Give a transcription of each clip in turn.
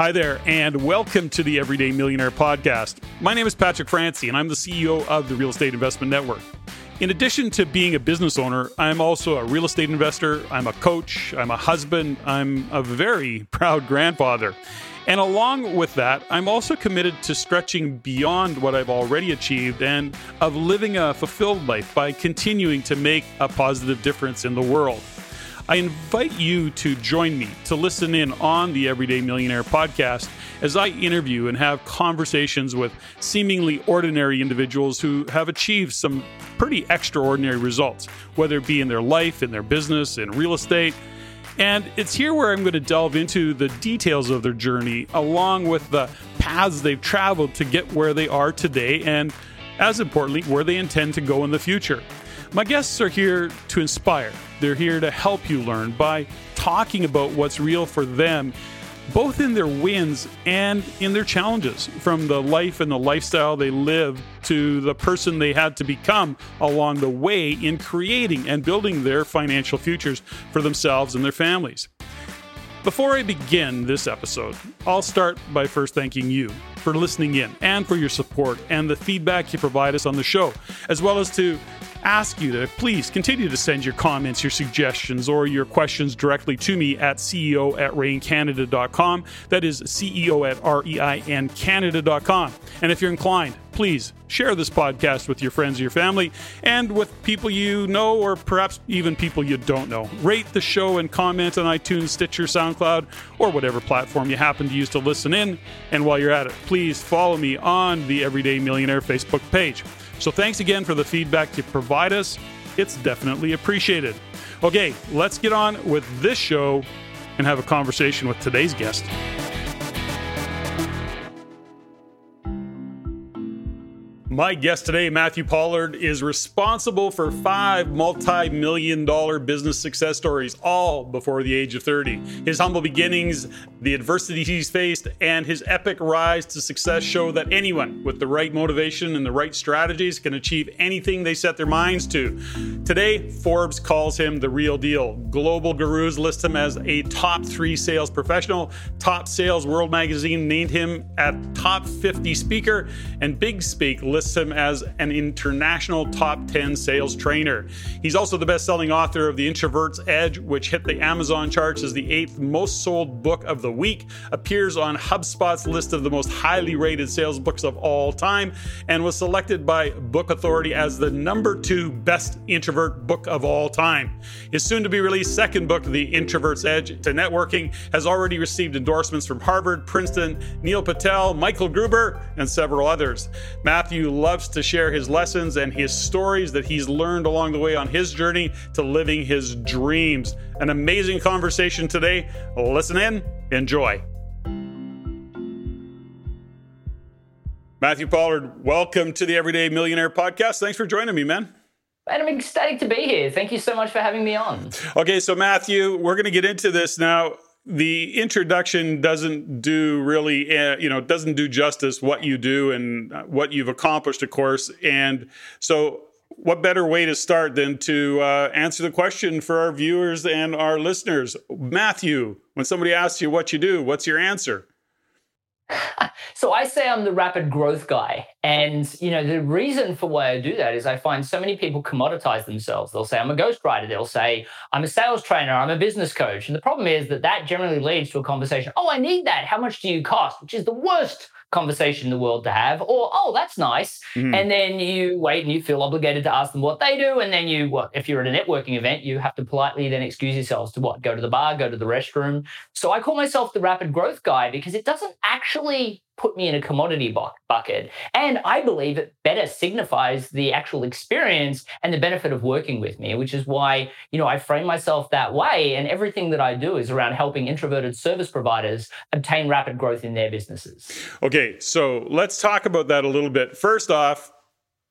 Hi there, and welcome to the Everyday Millionaire Podcast. My name is Patrick Francey, and I'm the CEO of the Real Estate Investment Network. In addition to being a business owner, I'm also a real estate investor, I'm a coach, I'm a husband, I'm a very proud grandfather. And along with that, I'm also committed to stretching beyond what I've already achieved and of living a fulfilled life by continuing to make a positive difference in the world. I invite you to join me to listen in on the Everyday Millionaire podcast as I interview and have conversations with seemingly ordinary individuals who have achieved some pretty extraordinary results, whether it be in their life, in their business, in real estate. And it's here where I'm going to delve into the details of their journey, along with the paths they've traveled to get where they are today, and as importantly, where they intend to go in the future. My guests are here to inspire. They're here to help you learn by talking about what's real for them, both in their wins and in their challenges, from the life and the lifestyle they live to the person they had to become along the way in creating and building their financial futures for themselves and their families. Before I begin this episode, I'll start by first thanking you for listening in and for your support and the feedback you provide us on the show, as well as to ask you to please continue to send your comments, your suggestions, or your questions directly to me at CEO at ReinCanada.com. That is CEO at R-E-I-N Canada.com. And if you're inclined, please share this podcast with your friends your family and with people you know or perhaps even people you don't know. Rate the show and comment on iTunes, Stitcher, SoundCloud, or whatever platform you happen to use to listen in. And while you're at it, please follow me on the Everyday Millionaire Facebook page. So thanks again for the feedback you provide us. It's definitely appreciated. Okay, let's get on with this show and have a conversation with today's guest. My guest today, Matthew Pollard, is responsible for five multi million dollar business success stories, all before the age of 30. His humble beginnings, the adversity he's faced, and his epic rise to success show that anyone with the right motivation and the right strategies can achieve anything they set their minds to. Today, Forbes calls him the real deal. Global gurus list him as a top three sales professional. Top Sales World magazine named him a top 50 speaker, and Big Speak lists him as an international top 10 sales trainer. He's also the best selling author of The Introvert's Edge, which hit the Amazon charts as the eighth most sold book of the week, appears on HubSpot's list of the most highly rated sales books of all time, and was selected by Book Authority as the number two best introvert book of all time. His soon to be released second book, The Introvert's Edge to Networking, has already received endorsements from Harvard, Princeton, Neil Patel, Michael Gruber, and several others. Matthew loves to share his lessons and his stories that he's learned along the way on his journey to living his dreams. An amazing conversation today. Listen in, enjoy. Matthew Pollard, welcome to the Everyday Millionaire Podcast. Thanks for joining me, man. And I'm ecstatic to be here. Thank you so much for having me on. Okay, so Matthew, we're going to get into this now the introduction doesn't do really uh, you know doesn't do justice what you do and what you've accomplished of course. And so what better way to start than to uh, answer the question for our viewers and our listeners? Matthew when somebody asks you what you do what's your answer so I say I'm the rapid growth guy. And, you know, the reason for why I do that is I find so many people commoditize themselves. They'll say, I'm a ghostwriter. They'll say, I'm a sales trainer. I'm a business coach. And the problem is that that generally leads to a conversation. Oh, I need that. How much do you cost? Which is the worst conversation in the world to have, or oh, that's nice. Mm-hmm. And then you wait and you feel obligated to ask them what they do. And then you, what, if you're at a networking event, you have to politely then excuse yourselves to what? Go to the bar, go to the restroom. So I call myself the rapid growth guy because it doesn't actually put me in a commodity bu- bucket. And I believe it better signifies the actual experience and the benefit of working with me, which is why, you know, I frame myself that way. And everything that I do is around helping introverted service providers obtain rapid growth in their businesses. Okay, so let's talk about that a little bit. First off,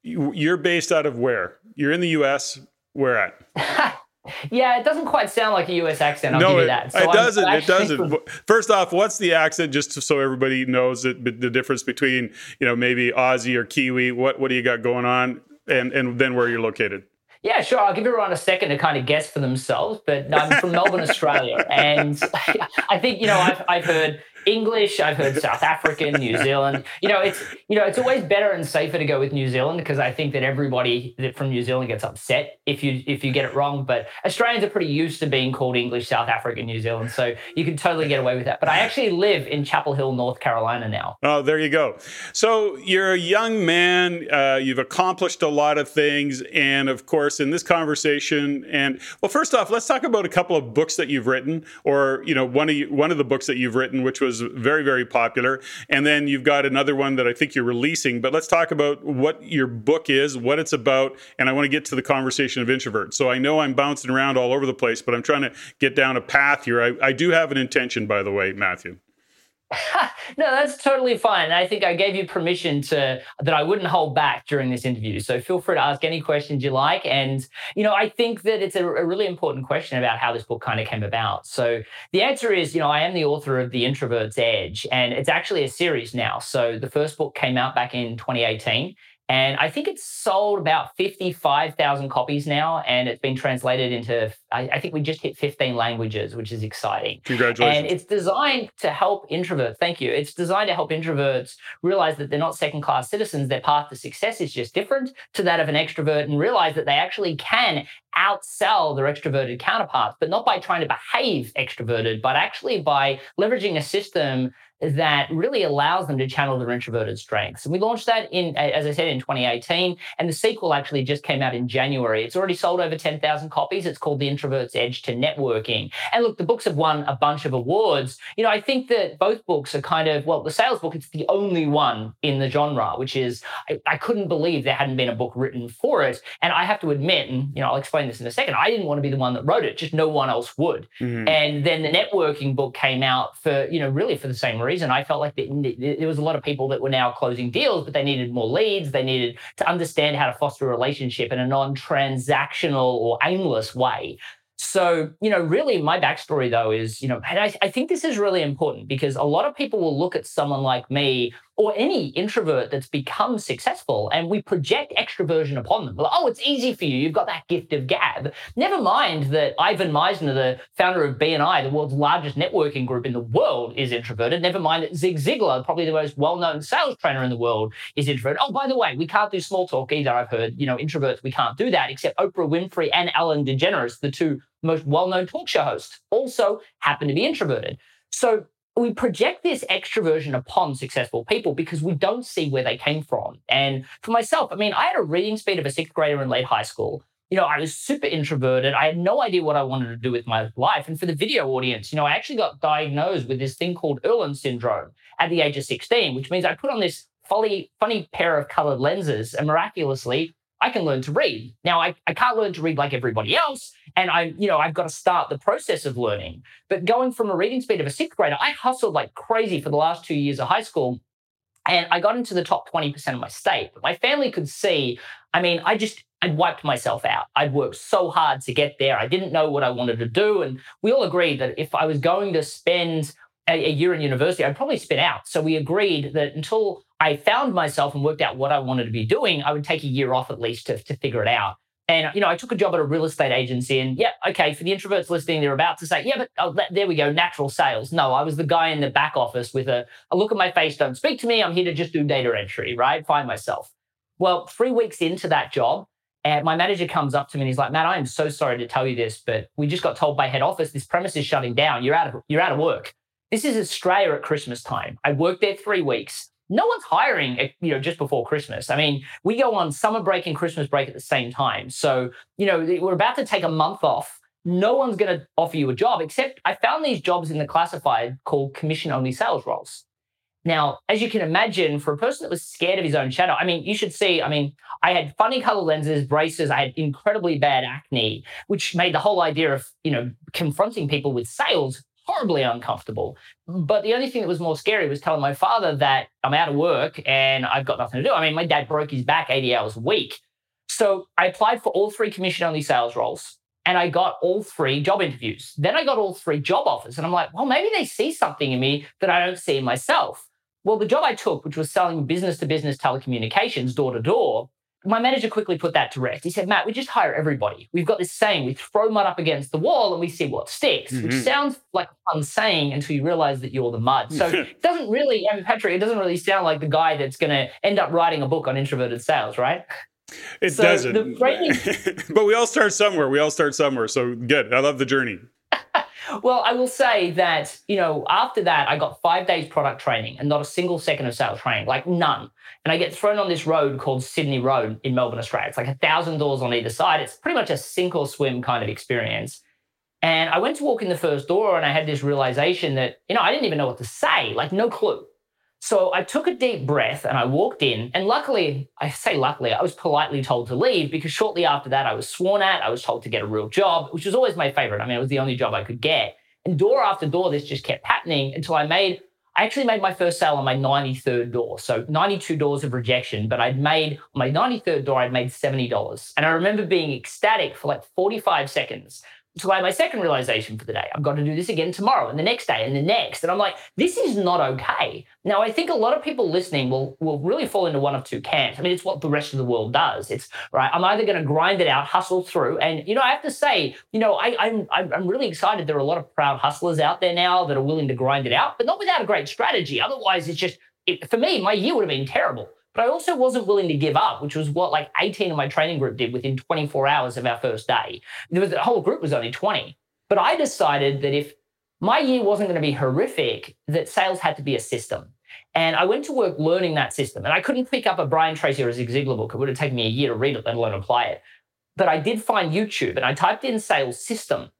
you're based out of where? You're in the US. Where at? Yeah, it doesn't quite sound like a U.S. accent. I'll no, give you that. So it doesn't. It doesn't. From... First off, what's the accent? Just so everybody knows the difference between you know maybe Aussie or Kiwi. What what do you got going on? And and then where you're located. Yeah, sure. I'll give everyone a second to kind of guess for themselves. But I'm from Melbourne, Australia, and I think you know I've I've heard English. I've heard South African, New Zealand. You know, it's you know, it's always better and safer to go with New Zealand because I think that everybody that from New Zealand gets upset if you if you get it wrong. But Australians are pretty used to being called English, South African, New Zealand, so you can totally get away with that. But I actually live in Chapel Hill, North Carolina now. Oh, there you go. So you're a young man. Uh, you've accomplished a lot of things, and of course, in this conversation, and well, first off, let's talk about a couple of books that you've written, or you know, one of you, one of the books that you've written, which was very very popular, and then you've got another one that I think you're releasing. But let's talk about what your book is, what it's about, and I want to get to the conversation of introverts. So I know I'm bouncing around all over the place, but I'm trying to get down a path here. I, I do have an intention, by the way, Matthew. no, that's totally fine. I think I gave you permission to that I wouldn't hold back during this interview. So feel free to ask any questions you like. And you know, I think that it's a, a really important question about how this book kind of came about. So the answer is, you know, I am the author of The Introvert's Edge, and it's actually a series now. So the first book came out back in 2018. And I think it's sold about 55,000 copies now, and it's been translated into, I, I, think we just hit 15 languages, which is exciting. Congratulations. And it's designed to help introverts, thank you. It's designed to help introverts realize that they're not second class citizens. Their path to success is just different to that of an extrovert and realize that they actually can outsell their extroverted counterparts, but not by trying to behave extroverted, but actually by leveraging a system that really allows them to channel their introverted strengths. And we launched that in, as I said, in 2018. And the sequel actually just came out in January. It's already sold over 10,000 copies. It's called The Introvert's Edge to Networking. And look, the books have won a bunch of awards. You know, I think that both books are kind of, well, the sales book, it's the only one in the genre, which is, I, I couldn't believe there hadn't been a book written for it. And I have to admit, and, you know, I'll explain this in a second, I didn't want to be the one that wrote it, just no one else would. Mm-hmm. And then the networking book came out for, you know, really for the same reason. I felt like there was a lot of people that were now closing deals, but they needed more leads. They needed to understand how to foster a relationship in a non transactional or aimless way. So, you know, really my backstory though is, you know, and I, I think this is really important because a lot of people will look at someone like me or any introvert that's become successful and we project extroversion upon them. Oh, it's easy for you. You've got that gift of gab. Never mind that Ivan Misner, the founder of BNI, the world's largest networking group in the world, is introverted. Never mind that Zig Ziglar, probably the most well-known sales trainer in the world, is introverted. Oh, by the way, we can't do small talk either. I've heard, you know, introverts, we can't do that, except Oprah Winfrey and Ellen DeGeneres, the two most well-known talk show hosts, also happen to be introverted. So we project this extroversion upon successful people because we don't see where they came from. And for myself, I mean, I had a reading speed of a sixth grader in late high school. You know, I was super introverted. I had no idea what I wanted to do with my life. And for the video audience, you know, I actually got diagnosed with this thing called Irlen syndrome at the age of 16, which means I put on this funny, funny pair of colored lenses and miraculously I can learn to read. Now, I, I can't learn to read like everybody else. And I, you know, I've got to start the process of learning. But going from a reading speed of a sixth grader, I hustled like crazy for the last two years of high school. And I got into the top 20% of my state. But my family could see, I mean, I just, I'd wiped myself out. I'd worked so hard to get there. I didn't know what I wanted to do. And we all agreed that if I was going to spend a, a year in university, I'd probably spit out. So we agreed that until I found myself and worked out what I wanted to be doing, I would take a year off at least to, to figure it out. And you know, I took a job at a real estate agency, and yeah, okay, for the introverts listening, they're about to say, yeah, but oh, there we go, natural sales. No, I was the guy in the back office with a, a look at my face, don't speak to me. I'm here to just do data entry, right? Find myself. Well, three weeks into that job, and my manager comes up to me and he's like, Matt, I am so sorry to tell you this, but we just got told by head office this premise is shutting down. You're out of you're out of work. This is Australia at Christmas time. I worked there three weeks. No one's hiring, eh, you know, just before Christmas. I mean, we go on summer break and Christmas break at the same time. So, you know, we're about to take a month off. No one's going to offer you a job, except I found these jobs in the classified called commission only sales roles. Now, as you can imagine, for a person that was scared of his own shadow, I mean, you should see, I mean, I had funny color lenses, braces, I had incredibly bad acne, which made the whole idea of, you know, confronting people with sales horribly uncomfortable. But the only thing that was more scary was telling my father that I'm out of work and I've got nothing to do. I mean, my dad broke his back 80 hours a week. So I applied for all three commission only sales roles and I got all three job interviews. Then I got all three job offers. And I'm like, well, maybe they see something in me that I don't see in myself. Well, the job I took, which was selling business to business telecommunications door to door, my manager quickly put that to rest. He said, Matt, we just hire everybody. We've got this saying, we throw mud up against the wall and we see what sticks, mm-hmm. which sounds like a fun saying until you realize that you're the mud. So it doesn't really, I mean, Patrick, it doesn't really sound like the guy that's going to end up writing a book on introverted sales, right? It so doesn't. Framing... but we all start somewhere. We all start somewhere. So good. I love the journey. Well, I will say that, you know, after that, I got five days product training and not a single second of sales training, like none. And I get thrown on this road called Sydney Road in Melbourne, Australia. It's like a thousand doors on either side. It's pretty much a sink or swim kind of experience. And I went to walk in the first door and I had this realization that, you know, I didn't even know what to say, like no clue. So I took a deep breath and I walked in. And luckily, I say luckily, I was politely told to leave because shortly after that, I was sworn at. I was told to get a real job, which was always my favorite. I mean, it was the only job I could get. And door after door, this just kept happening until I made, I actually made my first sale on my 93rd door. So 92 doors of rejection, but I'd made, on my 93rd door, I'd made $70. And I remember being ecstatic for like 45 seconds so I had my second realization for the day. I've got to do this again tomorrow and the next day and the next. And I'm like, this is not okay. Now, I think a lot of people listening will, will really fall into one of two camps. I mean, it's what the rest of the world does. It's right. I'm either going to grind it out, hustle through. And, you know, I have to say, you know, I, I'm, I'm really excited. There are a lot of proud hustlers out there now that are willing to grind it out, but not without a great strategy. Otherwise, it's just, it, for me, my year would have been terrible. But I also wasn't willing to give up, which was what like 18 of my training group did within 24 hours of our first day. There was, the whole group was only 20. But I decided that if my year wasn't going to be horrific, that sales had to be a system. And I went to work learning that system. And I couldn't pick up a Brian Tracy or a Zig Ziglar book. It would have taken me a year to read it, let alone apply it. But I did find YouTube and I typed in sales system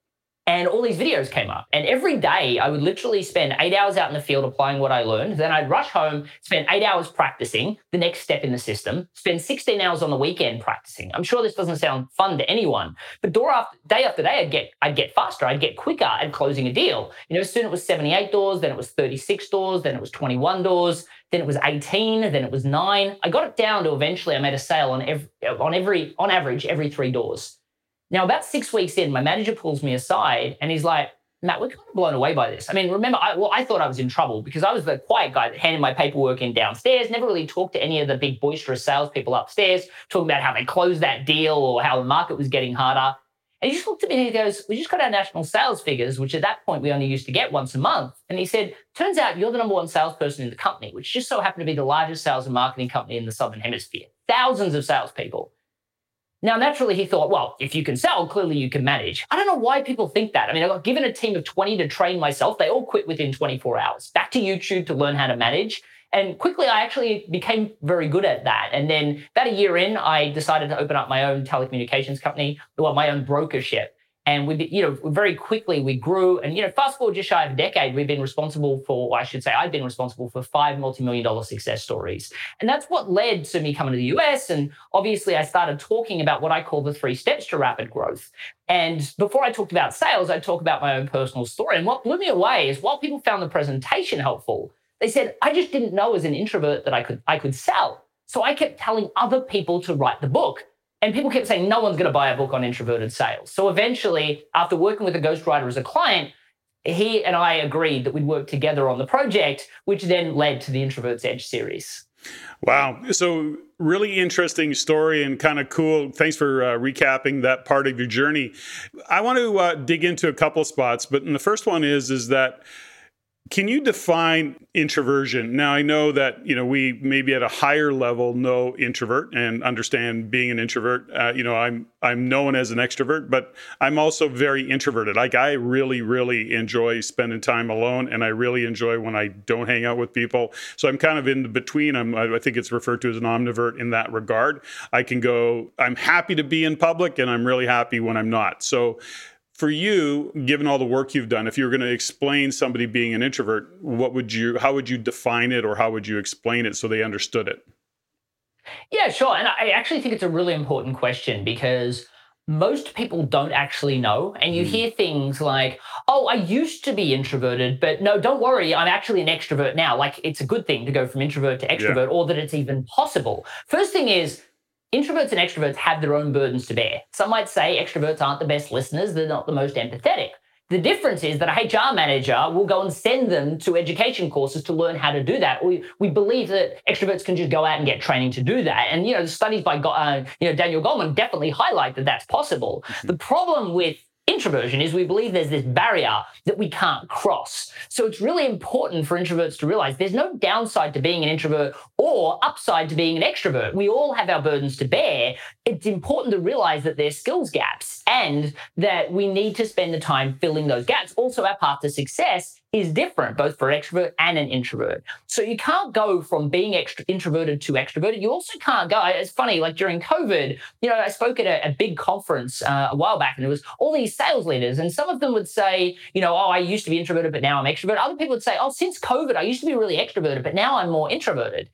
and all these videos came up. And every day I would literally spend eight hours out in the field applying what I learned. Then I'd rush home, spend eight hours practicing the next step in the system, spend 16 hours on the weekend practicing. I'm sure this doesn't sound fun to anyone, but door after, day after day, I'd get, I'd get faster. I'd get quicker at closing a deal. You know, soon it was 78 doors, then it was 36 doors, then it was 21 doors, then it was 18, then it was nine. I got it down to eventually I made a sale on every, on every, on average, every three doors. Now, about six weeks in, my manager pulls me aside and he's like, Matt, we're kind of blown away by this. I mean, remember, I, well, I thought I was in trouble because I was the quiet guy that handed my paperwork in downstairs, never really talked to any of the big boisterous salespeople upstairs, talking about how they closed that deal or how the market was getting harder. And he just looked at me and he goes, We just got our national sales figures, which at that point we only used to get once a month. And he said, Turns out you're the number one salesperson in the company, which just so happened to be the largest sales and marketing company in the Southern Hemisphere. Thousands of salespeople. Now, naturally, he thought, well, if you can sell, clearly you can manage. I don't know why people think that. I mean, I got given a team of 20 to train myself. They all quit within 24 hours. Back to YouTube to learn how to manage. And quickly, I actually became very good at that. And then about a year in, I decided to open up my own telecommunications company, well, my own brokership. And we, you know, very quickly we grew. And you know, fast forward just shy of a decade, we've been responsible for, I should say, I've been responsible for five multi-million dollar success stories. And that's what led to me coming to the US. And obviously, I started talking about what I call the three steps to rapid growth. And before I talked about sales, I'd talk about my own personal story. And what blew me away is while people found the presentation helpful, they said I just didn't know as an introvert that I could I could sell. So I kept telling other people to write the book. And people kept saying, no one's going to buy a book on introverted sales. So eventually, after working with a ghostwriter as a client, he and I agreed that we'd work together on the project, which then led to the Introvert's Edge series. Wow. So, really interesting story and kind of cool. Thanks for uh, recapping that part of your journey. I want to uh, dig into a couple spots, but the first one is is that can you define introversion? Now, I know that you know we maybe at a higher level know introvert and understand being an introvert. Uh, you know, I'm I'm known as an extrovert, but I'm also very introverted. Like I really, really enjoy spending time alone, and I really enjoy when I don't hang out with people. So I'm kind of in between. I'm I think it's referred to as an omnivert in that regard. I can go. I'm happy to be in public, and I'm really happy when I'm not. So for you given all the work you've done if you were going to explain somebody being an introvert what would you how would you define it or how would you explain it so they understood it yeah sure and i actually think it's a really important question because most people don't actually know. And you mm. hear things like, oh, I used to be introverted, but no, don't worry, I'm actually an extrovert now. Like it's a good thing to go from introvert to extrovert yeah. or that it's even possible. First thing is, Introverts and extroverts have their own burdens to bear. Some might say extroverts aren't the best listeners, they're not the most empathetic. The difference is that a HR manager will go and send them to education courses to learn how to do that. We, we believe that extroverts can just go out and get training to do that. And, you know, the studies by, uh, you know, Daniel Goleman definitely highlight that that's possible. Mm-hmm. The problem with introversion is we believe there's this barrier that we can't cross. So it's really important for introverts to realize there's no downside to being an introvert or upside to being an extrovert. We all have our burdens to bear. It's important to realize that there's skills gaps and that we need to spend the time filling those gaps. Also, our path to success is different, both for an extrovert and an introvert. So you can't go from being introverted to extroverted. You also can't go. It's funny, like during COVID, you know, I spoke at a, a big conference uh, a while back, and it was all these sales leaders, and some of them would say, you know, oh, I used to be introverted, but now I'm extroverted. Other people would say, oh, since COVID, I used to be really extroverted, but now I'm more introverted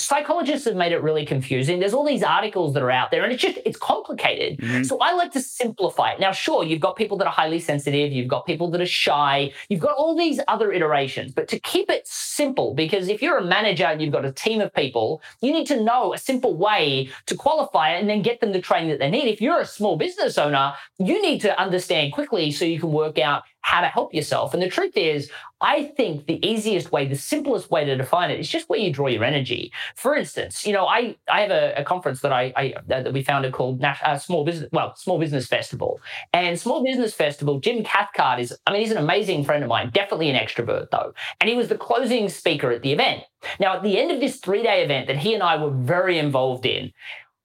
psychologists have made it really confusing. There's all these articles that are out there, and it's just it's complicated. Mm-hmm. So I like to simplify it. Now, sure, you've got people that are highly sensitive, you've got people that are shy, you've got all these other iterations, but to keep it simple, because if you're a manager and you've got a team of people, you need to know a simple way to qualify it and then get them the training that they need. If you're a small business owner, you need to understand quickly so you can work out how to help yourself. And the truth is, I think the easiest way, the simplest way to define it is just where you draw your energy. For instance, you know, I, I have a, a conference that I, I, that we founded called uh, Small Business, well, Small Business Festival. And Small Business Festival, Jim Cathcart is, I mean, he's an amazing friend of mine, definitely an extrovert though. And he was the closing speaker at the event. Now, at the end of this three day event that he and I were very involved in,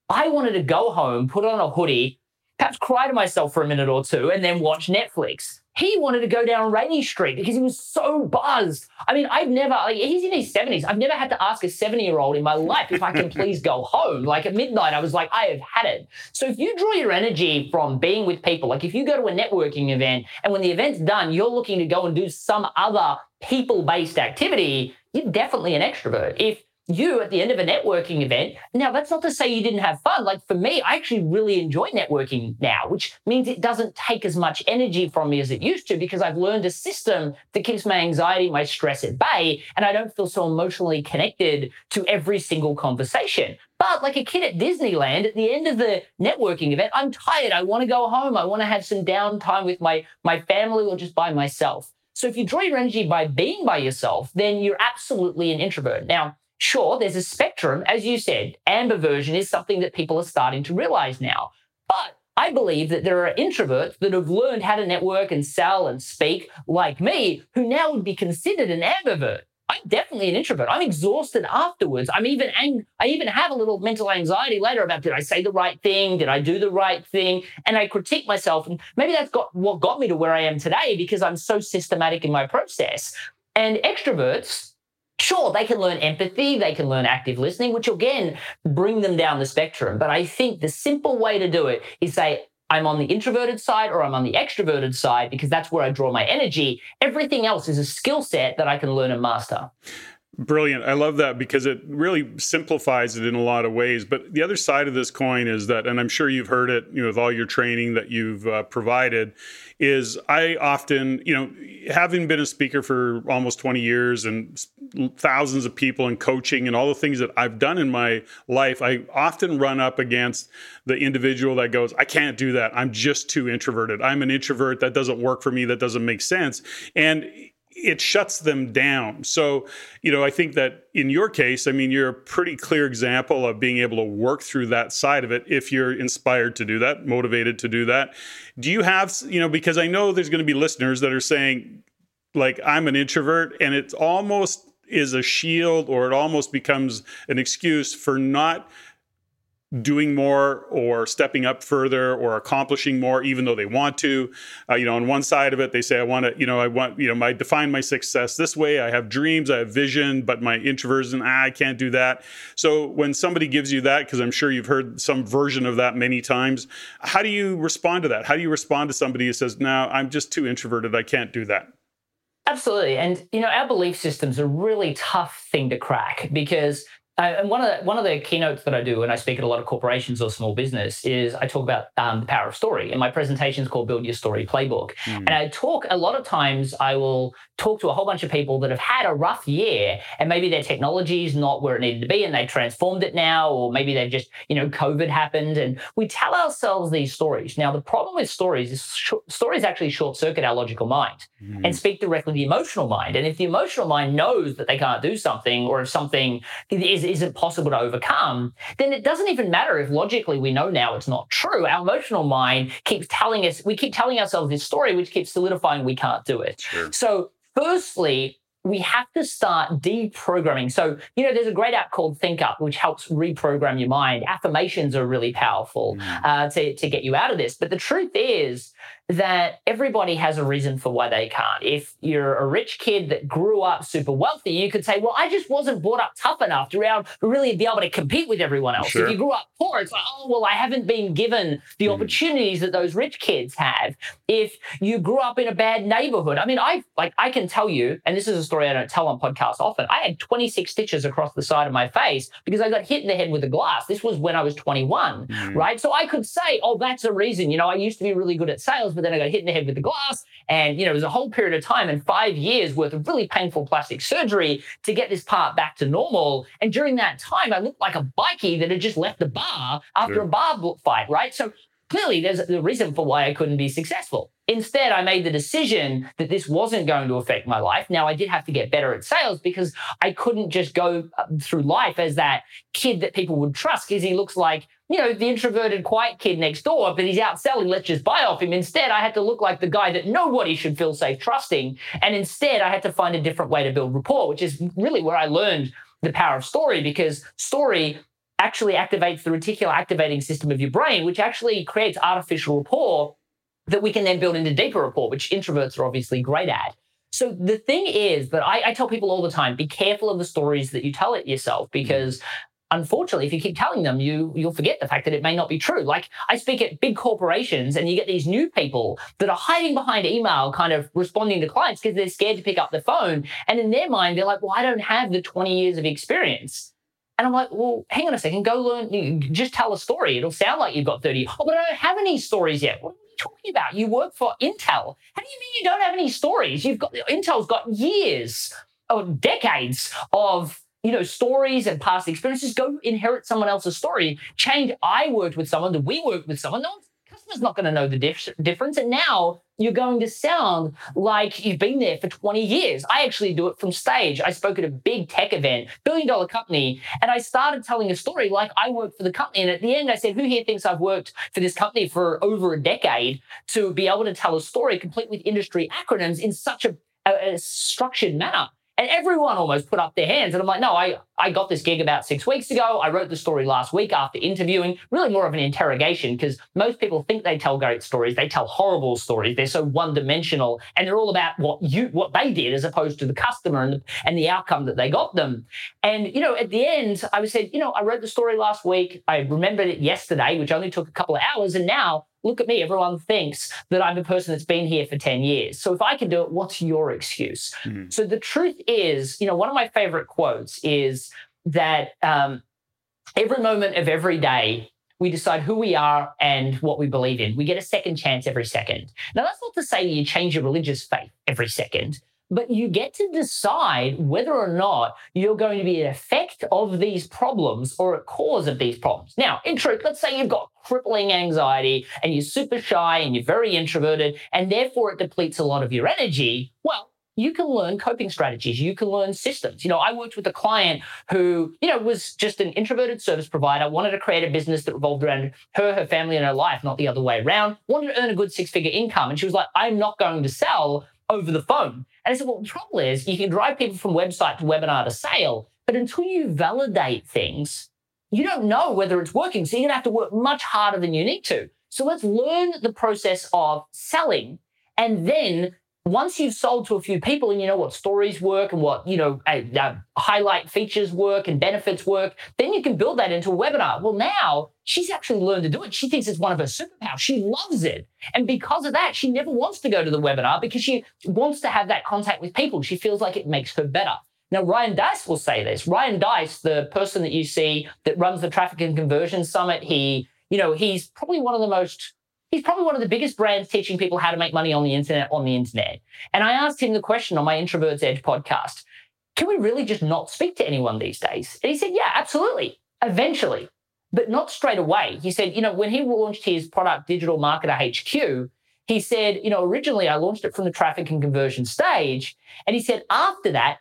I wanted to go home, put on a hoodie, perhaps cry to myself for a minute or two, and then watch Netflix. He wanted to go down Rainey Street because he was so buzzed. I mean, I've never, like, he's in his 70s. I've never had to ask a 70 year old in my life if I can please go home. Like at midnight, I was like, I have had it. So if you draw your energy from being with people, like if you go to a networking event and when the event's done, you're looking to go and do some other people based activity, you're definitely an extrovert. If you at the end of a networking event. Now, that's not to say you didn't have fun. Like for me, I actually really enjoy networking now, which means it doesn't take as much energy from me as it used to because I've learned a system that keeps my anxiety, my stress at bay, and I don't feel so emotionally connected to every single conversation. But like a kid at Disneyland, at the end of the networking event, I'm tired. I want to go home. I want to have some downtime with my, my family or just by myself. So if you draw your energy by being by yourself, then you're absolutely an introvert. Now, Sure, there's a spectrum. As you said, ambiversion is something that people are starting to realize now. But I believe that there are introverts that have learned how to network and sell and speak like me, who now would be considered an ambivert. I'm definitely an introvert. I'm exhausted afterwards. I'm even ang- I even have a little mental anxiety later about did I say the right thing? Did I do the right thing? And I critique myself. And maybe that's got what got me to where I am today because I'm so systematic in my process. And extroverts Sure, they can learn empathy, they can learn active listening, which again bring them down the spectrum. But I think the simple way to do it is say, I'm on the introverted side or I'm on the extroverted side because that's where I draw my energy. Everything else is a skill set that I can learn and master. Brilliant. I love that because it really simplifies it in a lot of ways. But the other side of this coin is that, and I'm sure you've heard it, you know, with all your training that you've uh, provided, is I often, you know, having been a speaker for almost 20 years and thousands of people and coaching and all the things that I've done in my life, I often run up against the individual that goes, I can't do that. I'm just too introverted. I'm an introvert. That doesn't work for me. That doesn't make sense. And it shuts them down. So, you know, I think that in your case, I mean, you're a pretty clear example of being able to work through that side of it if you're inspired to do that, motivated to do that. Do you have, you know, because I know there's going to be listeners that are saying, like, I'm an introvert, and it almost is a shield or it almost becomes an excuse for not doing more or stepping up further or accomplishing more even though they want to. Uh, you know on one side of it they say i want to you know i want you know i define my success this way. I have dreams i have vision but my introversion ah, i can't do that. So when somebody gives you that because i'm sure you've heard some version of that many times how do you respond to that? How do you respond to somebody who says no i'm just too introverted i can't do that absolutely and you know our belief system's a really tough thing to crack because uh, and one of the, one of the keynotes that I do when I speak at a lot of corporations or small business is I talk about um, the power of story. And my presentation is called Build Your Story Playbook. Mm. And I talk a lot of times. I will talk to a whole bunch of people that have had a rough year, and maybe their technology is not where it needed to be, and they transformed it now, or maybe they've just you know COVID happened, and we tell ourselves these stories. Now the problem with stories is sh- stories actually short circuit our logical mind mm. and speak directly to the emotional mind. And if the emotional mind knows that they can't do something, or if something is isn't possible to overcome, then it doesn't even matter if logically we know now it's not true. Our emotional mind keeps telling us, we keep telling ourselves this story, which keeps solidifying we can't do it. Sure. So, firstly, we have to start deprogramming. So, you know, there's a great app called ThinkUp, which helps reprogram your mind. Affirmations are really powerful mm. uh, to, to get you out of this. But the truth is, that everybody has a reason for why they can't. If you're a rich kid that grew up super wealthy, you could say, well, I just wasn't brought up tough enough to really be able to compete with everyone else. Sure. If you grew up poor, it's like, oh, well, I haven't been given the mm. opportunities that those rich kids have. If you grew up in a bad neighborhood, I mean, I like I can tell you, and this is a story I don't tell on podcasts often. I had 26 stitches across the side of my face because I got hit in the head with a glass. This was when I was 21, mm. right? So I could say, oh, that's a reason. You know, I used to be really good at sales but then I got hit in the head with the glass. And, you know, it was a whole period of time and five years worth of really painful plastic surgery to get this part back to normal. And during that time, I looked like a bikie that had just left the bar after sure. a bar fight, right? So clearly there's a reason for why I couldn't be successful. Instead, I made the decision that this wasn't going to affect my life. Now, I did have to get better at sales because I couldn't just go uh, through life as that kid that people would trust because he looks like, you know, the introverted, quiet kid next door, but he's out selling. Let's just buy off him. Instead, I had to look like the guy that nobody should feel safe trusting. And instead, I had to find a different way to build rapport, which is really where I learned the power of story because story actually activates the reticular activating system of your brain, which actually creates artificial rapport that we can then build into deeper rapport, which introverts are obviously great at. So the thing is that I, I, tell people all the time, be careful of the stories that you tell it yourself mm-hmm. because unfortunately, if you keep telling them, you you'll forget the fact that it may not be true. Like I speak at big corporations and you get these new people that are hiding behind email, kind of responding to clients because they're scared to pick up the phone. And in their mind, they're like, well, I don't have the 20 years of experience. And I'm like, well, hang on a second, go learn, just tell a story. It'll sound like you've got 30. Oh, but I don't have any stories yet. What are you talking about? You work for Intel. How do you mean you don't have any stories? You've got, Intel's got years or decades of you know, stories and past experiences. Go inherit someone else's story. Change. I worked with someone, that we worked with someone. No one's customer's not going to know the dif- difference. And now you're going to sound like you've been there for 20 years. I actually do it from stage. I spoke at a big tech event, billion dollar company, and I started telling a story like I worked for the company. And at the end, I said, Who here thinks I've worked for this company for over a decade to be able to tell a story complete with industry acronyms in such a, a, a structured manner? And everyone almost put up their hands. And I'm like, no, I, I got this gig about six weeks ago. I wrote the story last week after interviewing, really more of an interrogation because most people think they tell great stories. They tell horrible stories. They're so one dimensional and they're all about what you, what they did as opposed to the customer and and the outcome that they got them. And, you know, at the end, I was said, you know, I wrote the story last week. I remembered it yesterday, which only took a couple of hours. And now look at me, everyone thinks that I'm a person that's been here for 10 years. So if I can do it, what's your excuse? Mm-hmm. So the truth is, you know, one of my favorite quotes is that um, every moment of every day, we decide who we are and what we believe in. We get a second chance every second. Now, that's not to say you change your religious faith every second, but you get to decide whether or not you're going to be an effect of these problems or a cause of these problems. Now, in truth, let's say you've got crippling anxiety and you're super shy and you're very introverted, and therefore it depletes a lot of your energy. Well, you can learn coping strategies. You can learn systems. You know, I worked with a client who, you know, was just an introverted service provider, wanted to create a business that revolved around her, her family, and her life, not the other way around, wanted to earn a good six figure income. And she was like, I'm not going to sell over the phone. And I said, well, the trouble is you can drive people from website to webinar to sale, but until you validate things, you don't know whether it's working. So you're going to have to work much harder than you need to. So let's learn the process of selling and then once you've sold to a few people and you know what stories work and what you know uh, uh, highlight features work and benefits work then you can build that into a webinar. Well now she's actually learned to do it. She thinks it's one of her superpowers. She loves it. And because of that she never wants to go to the webinar because she wants to have that contact with people. She feels like it makes her better. Now, Ryan Deiss will say this. Ryan Deiss the person that you see that runs the Traffic and Conversion Summit, he, you know, he's probably one of the most he's probably one of the biggest brands teaching people how to make money on the internet on the internet. And I asked him the question on my Introverts Edge podcast can we really just not speak to anyone these days? And he said, yeah, absolutely. Eventually, but not straight away. He said, you know, when he launched his product Digital Marketer HQ, he said, you know, originally I launched it from the traffic and conversion stage. And he said, after that,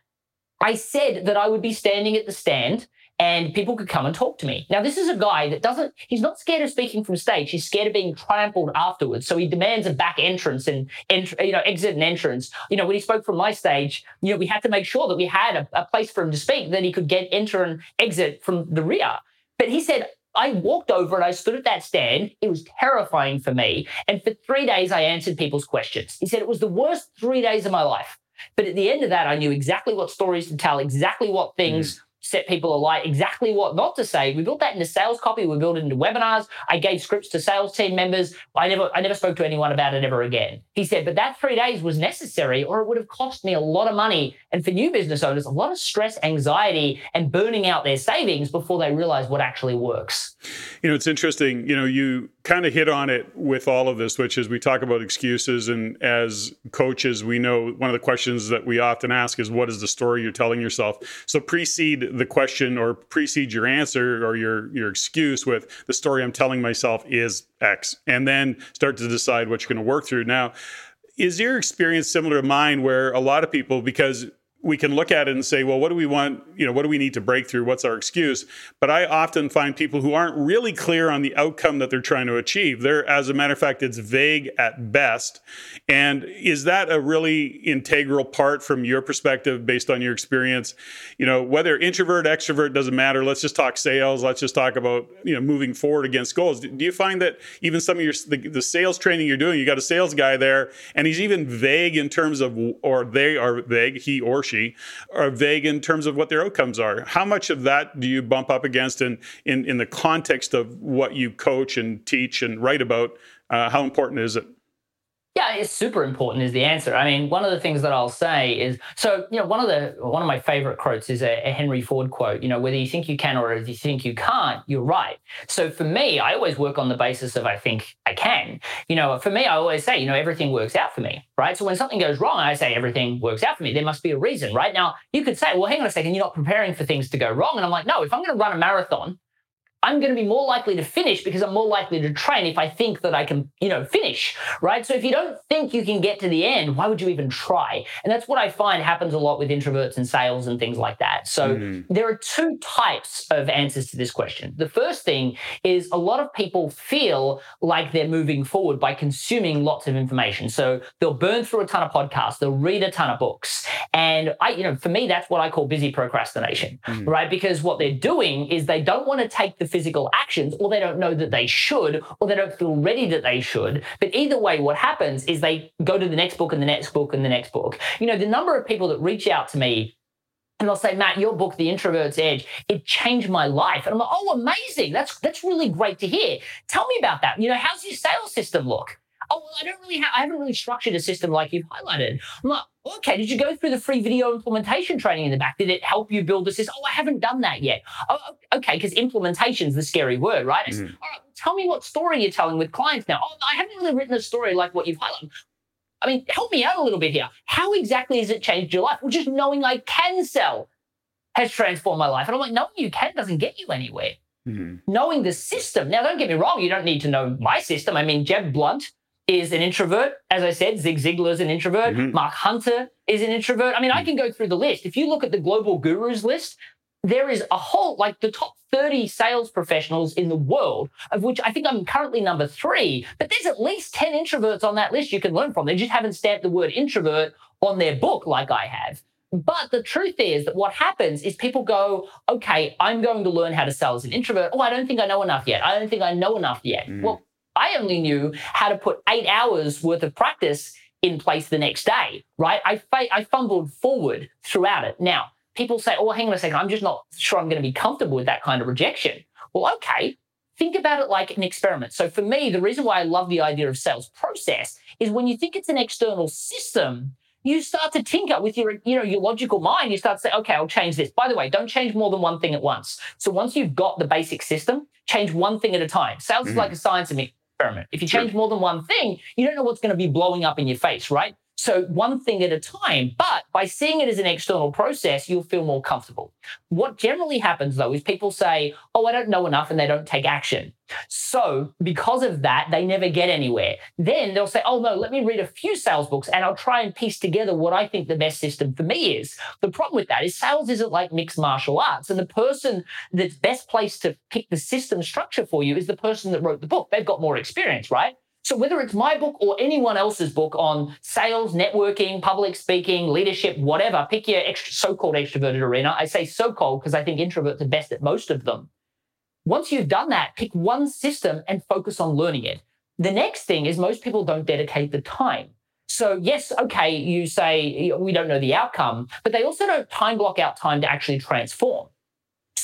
I said that I would be standing at the stand and people could come and talk to me. Now, this is a guy that doesn't, he's not scared of speaking from stage. He's scared of being trampled afterwards. So he demands a back entrance and, ent- you know, exit and entrance. You know, when he spoke from my stage, you know, we had to make sure that we had a, a place for him to speak, that he could get enter and exit from the rear. But he said, I walked over and I stood at that stand. It was terrifying for me. And for three days, I answered people's questions. He said it was the worst three days of my life. But at the end of that, I knew exactly what stories to tell, exactly what things mm set people alight exactly what not to say. We built that into sales copy. We built it into webinars. I gave scripts to sales team members. I never, I never spoke to anyone about it ever again. He said, but that three days was necessary or it would have cost me a lot of money. And for new business owners, a lot of stress, anxiety, and burning out their savings before they realize what actually works. You know, it's interesting. You know, you kind of hit on it with all of this, which is we talk about excuses. And as coaches, we know one of the questions that we often ask is, what is the story you're telling yourself? So precede the question or precede your answer or your your excuse with the story I'm telling myself is X, and then start to decide what you're going to work through. Now, is your experience similar to mine, where a lot of people because we can look at it and say, well, what do we want? You know, what do we need to break through? What's our excuse? But I often find people who aren't really clear on the outcome that they're trying to achieve. They're, as a matter of fact, it's vague at best. And is that a really integral part from your perspective, based on your experience? You know, whether introvert, extrovert doesn't matter. Let's just talk sales. Let's just talk about you know moving forward against goals. Do you find that even some of your the, the sales training you're doing, you got a sales guy there, and he's even vague in terms of, or they are vague, he or she are vague in terms of what their outcomes are. How much of that do you bump up against in in, in the context of what you coach and teach and write about? Uh, how important is it? Yeah, it's super important is the answer. I mean, one of the things that I'll say is so, you know, one of the one of my favorite quotes is a, a, Henry Ford quote, you know, whether you think you can or if you think you can't, you're right. So for me, I always work on the basis of I think I can. You know, for me, I always say, you know, everything works out for me, right? So when something goes wrong, I say everything works out for me. There must be a reason, right? Now, you could say, well, hang on a second, you're not preparing for things to go wrong. And I'm like, no, if I'm going to run a marathon, I'm going to be more likely to finish because I'm more likely to train if I think that I can, you know, finish, right? So if you don't think you can get to the end, why would you even try? And that's what I find happens a lot with introverts and sales and things like that. So mm-hmm. there are two types of answers to this question. The first thing is a lot of people feel like they're moving forward by consuming lots of information. So they'll burn through a ton of podcasts, they'll read a ton of books. And I, you know, for me, that's what I call busy procrastination, mm-hmm. right? Because what they're doing is they don't want to take the physical actions, or they don't know that they should, or they don't feel ready that they should. But either way, what happens is they go to the next book and the next book and the next book. You know, the number of people that reach out to me and they'll say, Matt, your book, The Introvert's Edge, it changed my life. And I'm like, oh, amazing. That's that's really great to hear. Tell me about that. You know, how's your sales system look? Oh, well, I don't really have, I haven't really structured a system like you've highlighted. I'm like, okay, did you go through the free video implementation training in the back? Did it help you build the system? Oh, I haven't done that yet. Oh, okay, because implementation is the scary word, right? Mm-hmm. All right, tell me what story you're telling with clients now. Oh, I haven't really written a story like what you've highlighted. I mean, help me out a little bit here. How exactly has it changed your life? Well, just knowing I can sell has transformed my life. And I'm like, knowing you can doesn't get you anywhere. Mm-hmm. Knowing the system. Now, don't get me wrong, you don't need to know my system. I mean, Jeb Blount is an introvert. As I said, Zig Ziglar is an introvert. Mm-hmm. Mark Hunter is an introvert. I mean, I can go through the list. If you look at the global gurus list, there is a whole, like the top 30 sales professionals in the world, of which I think I'm currently number three, but there's at least 10 introverts on that list you can learn from. They just haven't stamped the word introvert on their book like I have. But the truth is that what happens is people go, okay, I'm going to learn how to sell as an introvert. Oh, I don't think I know enough yet. I don't think I know enough yet. Mm. Well, I only knew how to put eight hours worth of practice in place the next day, right? I, I fumbled forward throughout it. Now, people say, oh, hang on a second, I'm just not sure I'm going to be comfortable with that kind of rejection. Well, okay, think about it like an experiment. So for me, the reason why I love the idea of sales process is when you think it's an external system, you start to tinker with your, you know, your logical mind. You start to say, okay, I'll change this. By the way, don't change more than one thing at once. So once you've got the basic system, change one thing at a time. Sales mm-hmm. is like a science experiment. If you change more than one thing, you don't know what's going to be blowing up in your face, right? So one thing at a time, but by seeing it as an external process, you'll feel more comfortable. What generally happens though is people say, Oh, I don't know enough, and they don't take action. So because of that, they never get anywhere. Then they'll say, Oh, no, let me read a few sales books and I'll try and piece together what I think the best system for me is. The problem with that is sales isn't like mixed martial arts. And the person that's best placed to pick the system structure for you is the person that wrote the book. They've got more experience, right? So whether it's my book or anyone else's book on sales, networking, public speaking, leadership, whatever, pick your extra, so-called extroverted arena. I say so-called because I think introverts are best at most of them. Once you've done that, pick one system and focus on learning it. The next thing is most people don't dedicate the time. So yes, okay, you say we don't know the outcome, but they also don't time block out time to actually transform.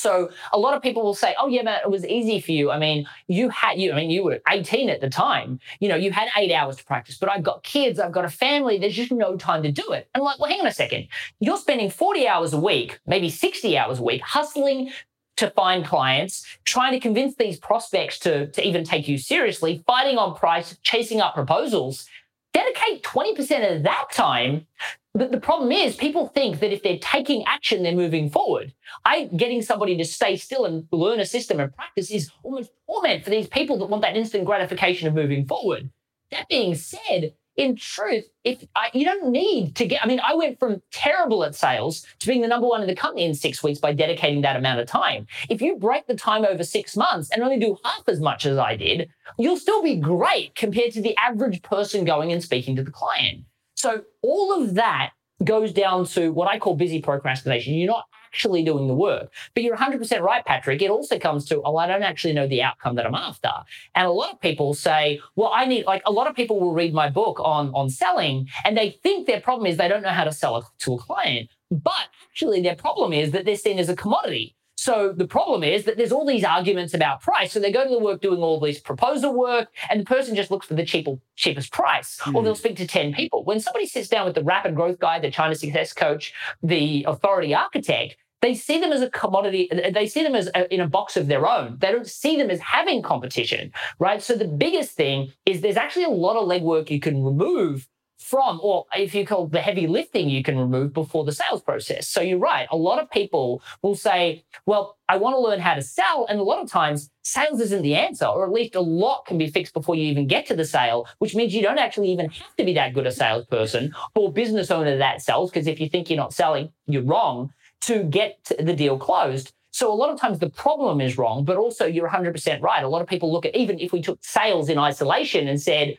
So a lot of people will say, "Oh yeah, man, it was easy for you. I mean, you had you. I mean, you were 18 at the time. You know, you had eight hours to practice. But I've got kids. I've got a family. There's just no time to do it." And I'm like, "Well, hang on a second. You're spending 40 hours a week, maybe 60 hours a week, hustling." To find clients, trying to convince these prospects to, to even take you seriously, fighting on price, chasing up proposals, dedicate 20% of that time but the problem is, people think that if they're taking action, they're moving forward. I getting somebody to stay still and learn a system and practice is almost torment for these people that want that instant gratification of moving forward. That being said, in truth, if I, you don't need to get, I mean, I went from terrible at sales to being the number one in the company in six weeks by dedicating that amount of time. If you break the time over six months and only do half as much as I did, you'll still be great compared to the average person going and speaking to the client. So all of that goes down to what I call busy procrastination. You're not actually doing the work. But you're 100% right, Patrick. It also comes to, oh, I don't actually know the outcome that I'm after. And a lot of people say, well, I need, like, a lot of people will read my book on, on selling and they think their problem is they don't know how to sell it to a client. But actually, their problem is that they're seen as a commodity. So the problem is that there's all these arguments about price. So they go to the work doing all this proposal work, and the person just looks for the cheaper, cheapest price, mm. or hmm. they'll speak to 10 people. When somebody sits down with the rapid growth guy, the China success coach, the authority architect, they see them as a commodity. They see them as a, in a box of their own. They don't see them as having competition, right? So the biggest thing is there's actually a lot of legwork you can remove from, or if you call the heavy lifting, you can remove before the sales process. So you're right. A lot of people will say, well, I want to learn how to sell. And a lot of times, sales isn't the answer, or at least a lot can be fixed before you even get to the sale, which means you don't actually even have to be that good a salesperson or business owner that sells. Because if you think you're not selling, you're wrong to get the deal closed. So a lot of times the problem is wrong, but also you're 100% right. A lot of people look at, even if we took sales in isolation and said,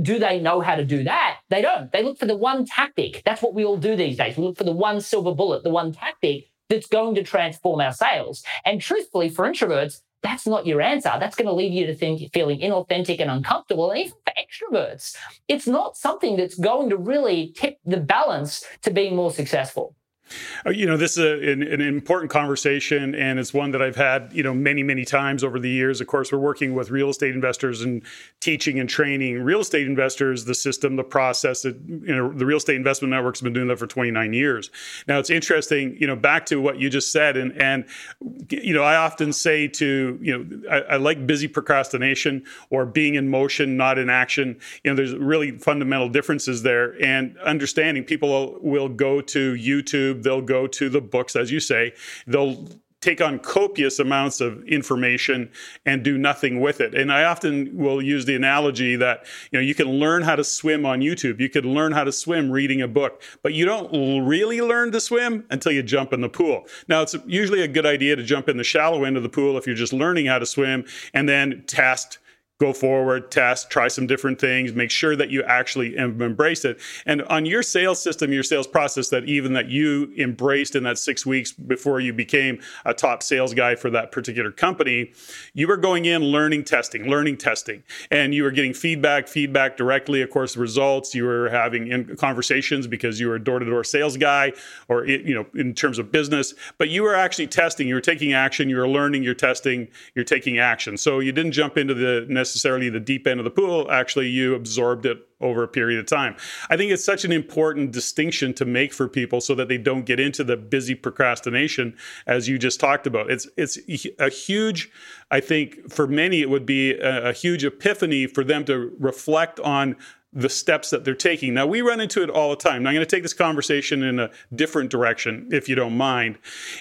do they know how to do that? They don't. They look for the one tactic. That's what we all do these days. We look for the one silver bullet, the one tactic that's going to transform our sales. And truthfully, for introverts, that's not your answer. That's going to lead you to think feeling inauthentic and uncomfortable. And even for extroverts, it's not something that's going to really tip the balance to being more successful. Uh, you know, this is a, an, an, important conversation, and it's one that I've had, you know, many, many times over the years. Of course, we're working with real estate investors and teaching and training real estate investors the system, the process. That, you know, the Real Estate Investment Network's been doing that for 29 years. Now, it's interesting, you know, back to what you just said, and and you know, I often say to, you know, I, I like busy procrastination or being in motion, not in action. You know, there's really fundamental differences there, and understanding people will, will go to YouTube they'll go to the books, as you say, they'll take on copious amounts of information and do nothing with it. And I often will use the analogy that you know you can learn how to swim on YouTube. You can learn how to swim reading a book, but you don't really learn to swim until you jump in the pool. Now it's usually a good idea to jump in the shallow end of the pool if you're just learning how to swim and then test go forward, test, try some different things, make sure that you actually embrace it. And on your sales system, your sales process, that even that you embraced in that six weeks before you became a top sales guy for that particular company, you were going in learning testing, learning testing, and you were getting feedback, feedback directly. Of course, results. You were having conversations because you were a door-to-door sales guy, or you know, in terms of business. But you were actually testing. You were taking action. You were learning. You're testing. You're taking action. So you didn't jump into the necessarily the deep end of the pool. Actually, you absorbed it over a period of time. I think it's such an important distinction to make for people so that they don't get into the busy procrastination as you just talked about. It's it's a huge I think for many it would be a, a huge epiphany for them to reflect on the steps that they're taking. Now, we run into it all the time. Now, I'm going to take this conversation in a different direction, if you don't mind.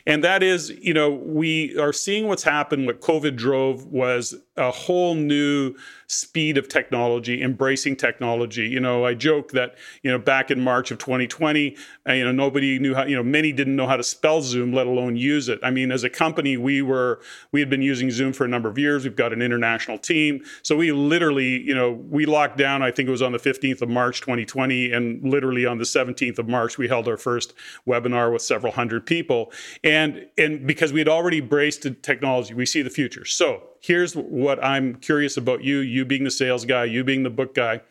And that is, you know, we are seeing what's happened. What COVID drove was a whole new speed of technology, embracing technology. You know, I joke that, you know, back in March of 2020, uh, you know, nobody knew how, you know, many didn't know how to spell Zoom, let alone use it. I mean, as a company, we were, we had been using Zoom for a number of years. We've got an international team. So we literally, you know, we locked down, I think it was on the 15th of March 2020. And literally on the 17th of March, we held our first webinar with several hundred people. And, and because we had already embraced technology, we see the future. So here's what I'm curious about you, you being the sales guy, you being the book guy.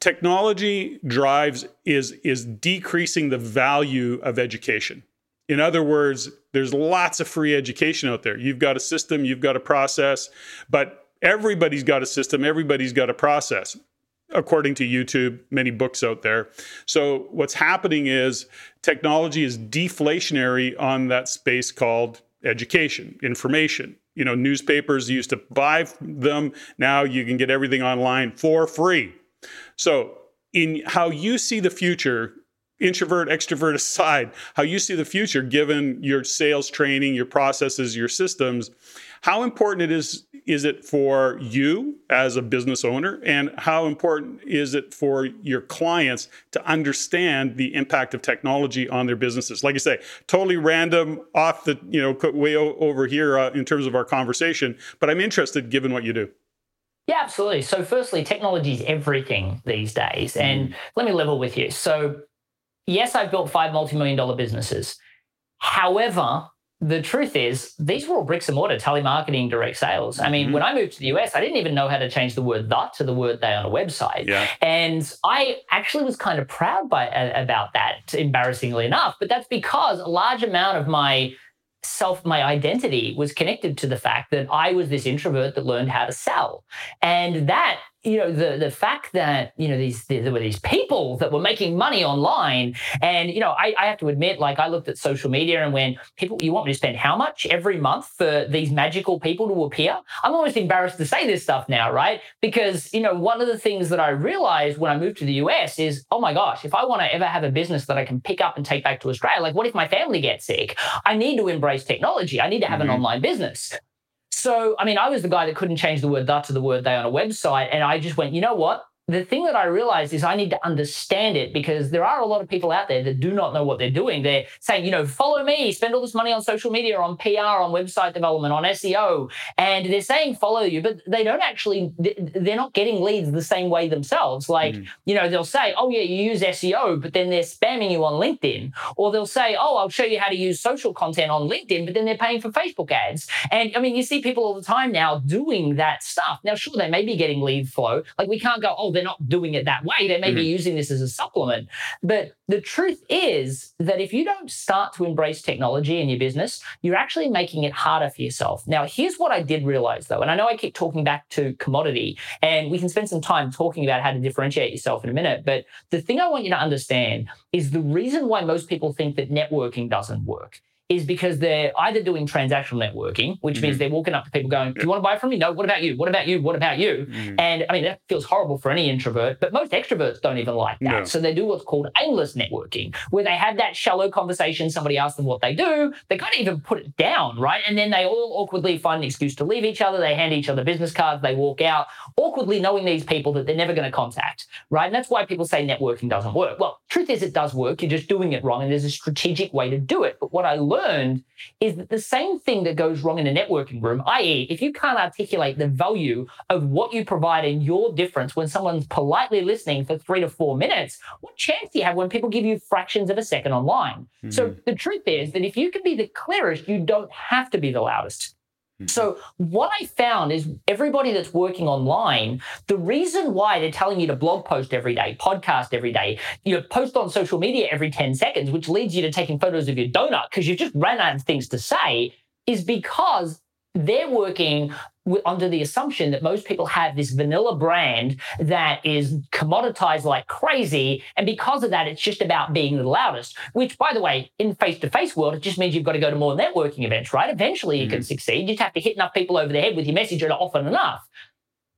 Technology drives is is decreasing the value of education. In other words, there's lots of free education out there. You've got a system, you've got a process, but everybody's got a system, everybody's got a process according to YouTube, many books out there. So what's happening is technology is deflationary on that space called education, information you know, newspapers used to buy them. Now you can get everything online for free. So, in how you see the future, introvert, extrovert aside, how you see the future, given your sales training, your processes, your systems, how important it is is it for you as a business owner and how important is it for your clients to understand the impact of technology on their businesses like i say totally random off the you know way over here uh, in terms of our conversation but i'm interested given what you do yeah, absolutely. So, firstly, technology is everything these days. And mm. let me level with you. So, yes, I've built five multi million dollar businesses. However, the truth is, these were all bricks and mortar telemarketing, direct sales. I mean, mm-hmm. when I moved to the US, I didn't even know how to change the word "that" to the word "they" on a website. Yeah. And I actually was kind of proud by about that, embarrassingly enough. But that's because a large amount of my self my identity was connected to the fact that I was this introvert that learned how to sell. And that you know the the fact that you know these there were these people that were making money online. And you know I, I have to admit like i looked at social media and when people you want me to spend how much every month for these magical people to appear? I'm almost embarrassed to say this stuff now right? Because you know one of the things that i realized when i moved to the us is oh my gosh if i want to ever have a business that i can pick up and take back to australia like what if my family gets sick? I need to embrace technology. I need to have mm-hmm. an online business so, I mean, I was the guy that couldn't change the word that to the word they on a website. And I just went, you know what? The thing that I realized is I need to understand it because there are a lot of people out there that do not know what they're doing. They're saying, you know, follow me, spend all this money on social media, on PR, on website development, on SEO. And they're saying follow you, but they don't actually, they're not getting leads the same way themselves. Like, mm. you know, they'll say, oh, yeah, you use SEO, but then they're spamming you on LinkedIn. Or they'll say, oh, I'll show you how to use social content on LinkedIn, but then they're paying for Facebook ads. And I mean, you see people all the time now doing that stuff. Now, sure, they may be getting lead flow. Like, we can't go, oh, they're not doing it that way. They may mm-hmm. be using this as a supplement. But the truth is that if you don't start to embrace technology in your business, you're actually making it harder for yourself. Now, here's what I did realize though, and I know I keep talking back to commodity, and we can spend some time talking about how to differentiate yourself in a minute. But the thing I want you to understand is the reason why most people think that networking doesn't work is because they're either doing transactional networking, which mm-hmm. means they're walking up to people going, Do you want to buy from me? No, what about you? What about you? What about you? Mm-hmm. And I mean, that feels horrible for any introvert, but most extroverts don't even like that. No. So they do what's called aimless networking, where they have that shallow conversation. Somebody asks them what they do. They kind of even put it down, right? And then they all awkwardly find an excuse to leave each other. They hand each other business cards. They walk out, awkwardly knowing these people that they're never going to contact, right? And that's why people say networking doesn't work. Well, truth is, it does work. You're just doing it wrong. And there's a strategic way to do it. But what I learned learned is that the same thing that goes wrong in a networking room, i.e., if you can't articulate the value of what you provide and your difference when someone's politely listening for three to four minutes, what chance do you have when people give you fractions of a second online? Mm-hmm. So the truth is that if you can be the clearest, you don't have to be the loudest. Mm-hmm. So, what I found is everybody that's working online, the reason why they're telling you to blog post every day, podcast every day, you know, post on social media every 10 seconds, which leads you to taking photos of your donut because you've just ran out of things to say, is because they're working under the assumption that most people have this vanilla brand that is commoditized like crazy. And because of that, it's just about being the loudest, which, by the way, in face to face world, it just means you've got to go to more networking events, right? Eventually you mm-hmm. can succeed. You just have to hit enough people over the head with your message often enough.